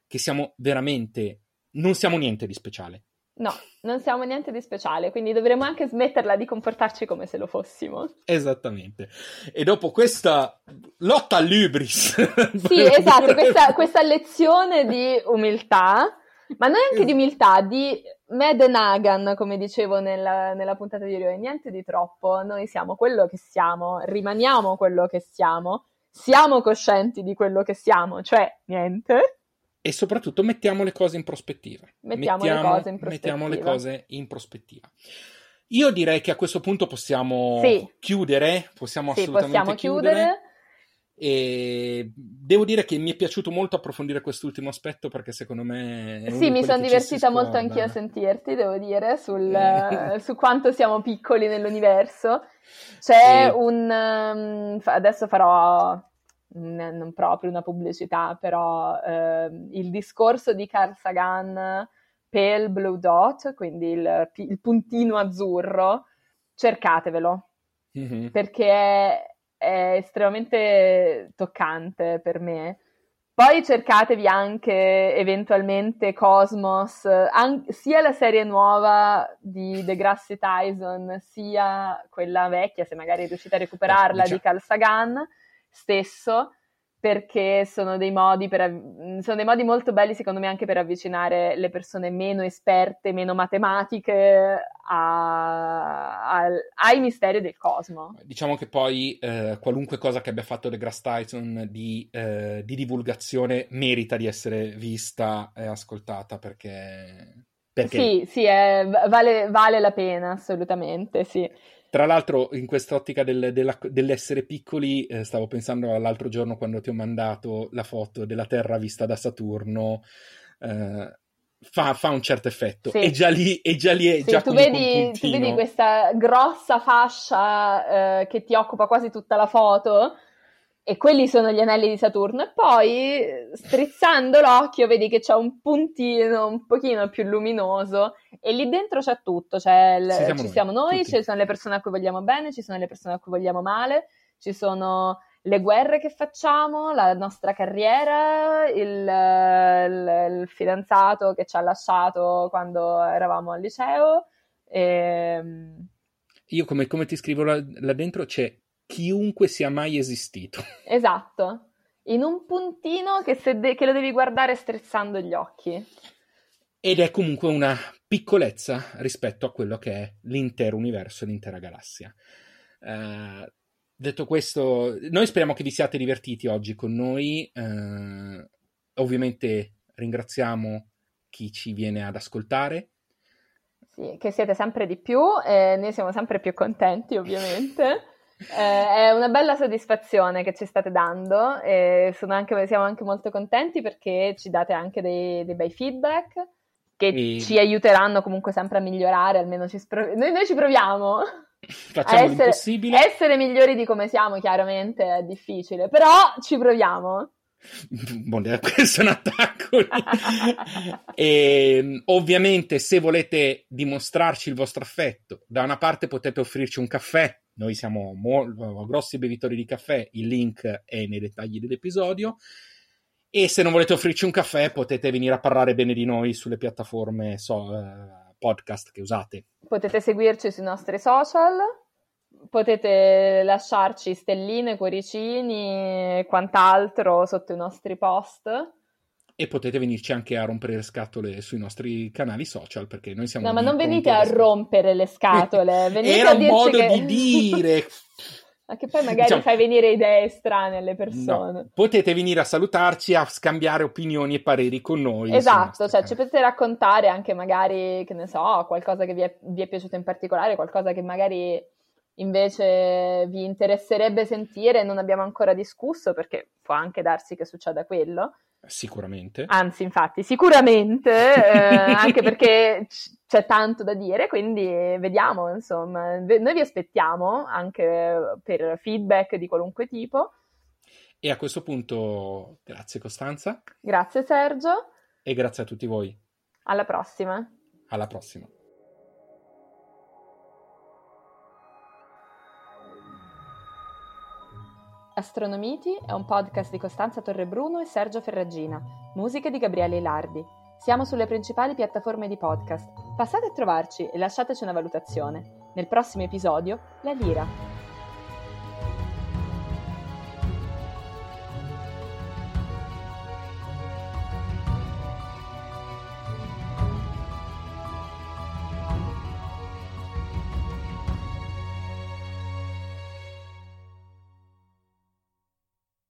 che siamo veramente, non siamo niente di speciale. No, non siamo niente di speciale, quindi dovremmo anche smetterla di comportarci come se lo fossimo. Esattamente. E dopo questa lotta all'ubris. Sì, esatto, questa, questa, lezione di umiltà, ma non anche di umiltà, di Medenagan, come dicevo nella, nella puntata di ieri, niente di troppo, noi siamo quello che siamo, rimaniamo quello che siamo, siamo coscienti di quello che siamo, cioè niente e soprattutto mettiamo le cose in prospettiva. Mettiamo, mettiamo, le, cose in prospettiva. mettiamo le cose in prospettiva. Io direi che a questo punto possiamo sì. chiudere, possiamo sì, assolutamente possiamo chiudere. chiudere. E devo dire che mi è piaciuto molto approfondire quest'ultimo aspetto perché secondo me. sì, mi sono divertita molto anch'io a sentirti, devo dire, sul, eh. su quanto siamo piccoli nell'universo. C'è e... un. Um, adesso farò non proprio una pubblicità, però eh, il discorso di Carl Sagan Pale Blue Dot, quindi il, il puntino azzurro, cercatevelo, mm-hmm. perché è, estremamente toccante per me. Poi cercatevi anche eventualmente Cosmos, an- sia la serie nuova di Degrassi Tyson, sia quella vecchia, se magari riuscite a recuperarla, di Carl Sagan stesso perché sono dei modi per, sono dei modi molto belli secondo me anche per avvicinare le persone meno esperte, meno matematiche a, a, ai misteri del cosmo. Diciamo che poi eh, qualunque cosa che abbia fatto deGrasse Tyson di, eh, di, divulgazione merita di essere vista e ascoltata perché... perché... Sì, sì, è, vale, vale la pena assolutamente, sì. Tra l'altro, in quest'ottica del, della, dell'essere piccoli, eh, stavo pensando all'altro giorno quando ti ho mandato la foto della Terra vista da Saturno. Eh, fa, fa, un certo effetto. Sì. E già lì, e già lì è sì, già tu vedi, tu vedi questa grossa fascia eh, che ti occupa quasi tutta la foto e quelli sono gli anelli di Saturno. E poi, strizzando l'occhio, vedi che c'è un puntino un pochino più luminoso e lì dentro c'è tutto. C'è il, ci siamo ci noi, siamo noi ci sono le persone a cui vogliamo bene, ci sono le persone a cui vogliamo male, ci sono le guerre che facciamo, la nostra carriera, il, il, il fidanzato che ci ha lasciato quando eravamo al liceo. E... Ehm, Io come, come ti scrivo là, là dentro c'è chiunque sia mai esistito. Esatto, in un puntino che, de- che lo devi guardare strizzando gli occhi. Ed è comunque una piccolezza rispetto a quello che è l'intero universo, l'intera galassia. Uh, detto questo, noi speriamo che vi siate divertiti oggi con noi. Uh, ovviamente ringraziamo chi ci viene ad ascoltare. Sì, che siete sempre di più e noi siamo sempre più contenti, ovviamente. Eh, è una bella soddisfazione che ci state dando e anche, siamo anche molto contenti perché ci date anche dei, dei bei feedback che e... ci aiuteranno comunque sempre a migliorare, almeno ci spro- noi, noi, ci proviamo. Facciamo essere, l'impossibile. Essere migliori di come siamo, chiaramente, è difficile, però ci proviamo. Buon, questo è un attacco. e, ovviamente, se volete dimostrarci il vostro affetto, da una parte potete offrirci un caffè noi siamo mo- grossi bevitori di caffè, il link è nei dettagli dell'episodio. E se non volete offrirci un caffè, potete venire a parlare bene di noi sulle piattaforme so, eh, podcast che usate. Potete seguirci sui nostri social, potete lasciarci stelline, cuoricini e quant'altro sotto i nostri post e potete venirci anche a rompere le scatole sui nostri canali social perché noi siamo no ma non venite a rompere le scatole venite era a un modo che... di dire. Anche poi magari diciamo, fai venire idee strane alle persone. no, potete venire a salutarci a scambiare opinioni e pareri con noi esatto cioè ci potete raccontare anche magari che ne so qualcosa che vi è, vi è piaciuto in particolare qualcosa che magari invece vi interesserebbe sentire e non abbiamo ancora discusso perché può anche darsi che succeda quello Sicuramente. Anzi, infatti, sicuramente, eh, anche perché c- c'è tanto da dire, quindi vediamo, insomma, noi vi aspettiamo anche per feedback di qualunque tipo. E a questo punto, grazie Costanza. Grazie Sergio. E grazie a tutti voi. Alla prossima. Alla prossima. Astronomiti è un podcast di Costanza Torrebruno e Sergio Ferragina, musiche di Gabriele Ilardi. Siamo sulle principali piattaforme di podcast. Passate a trovarci e lasciateci una valutazione. Nel prossimo episodio, la lira.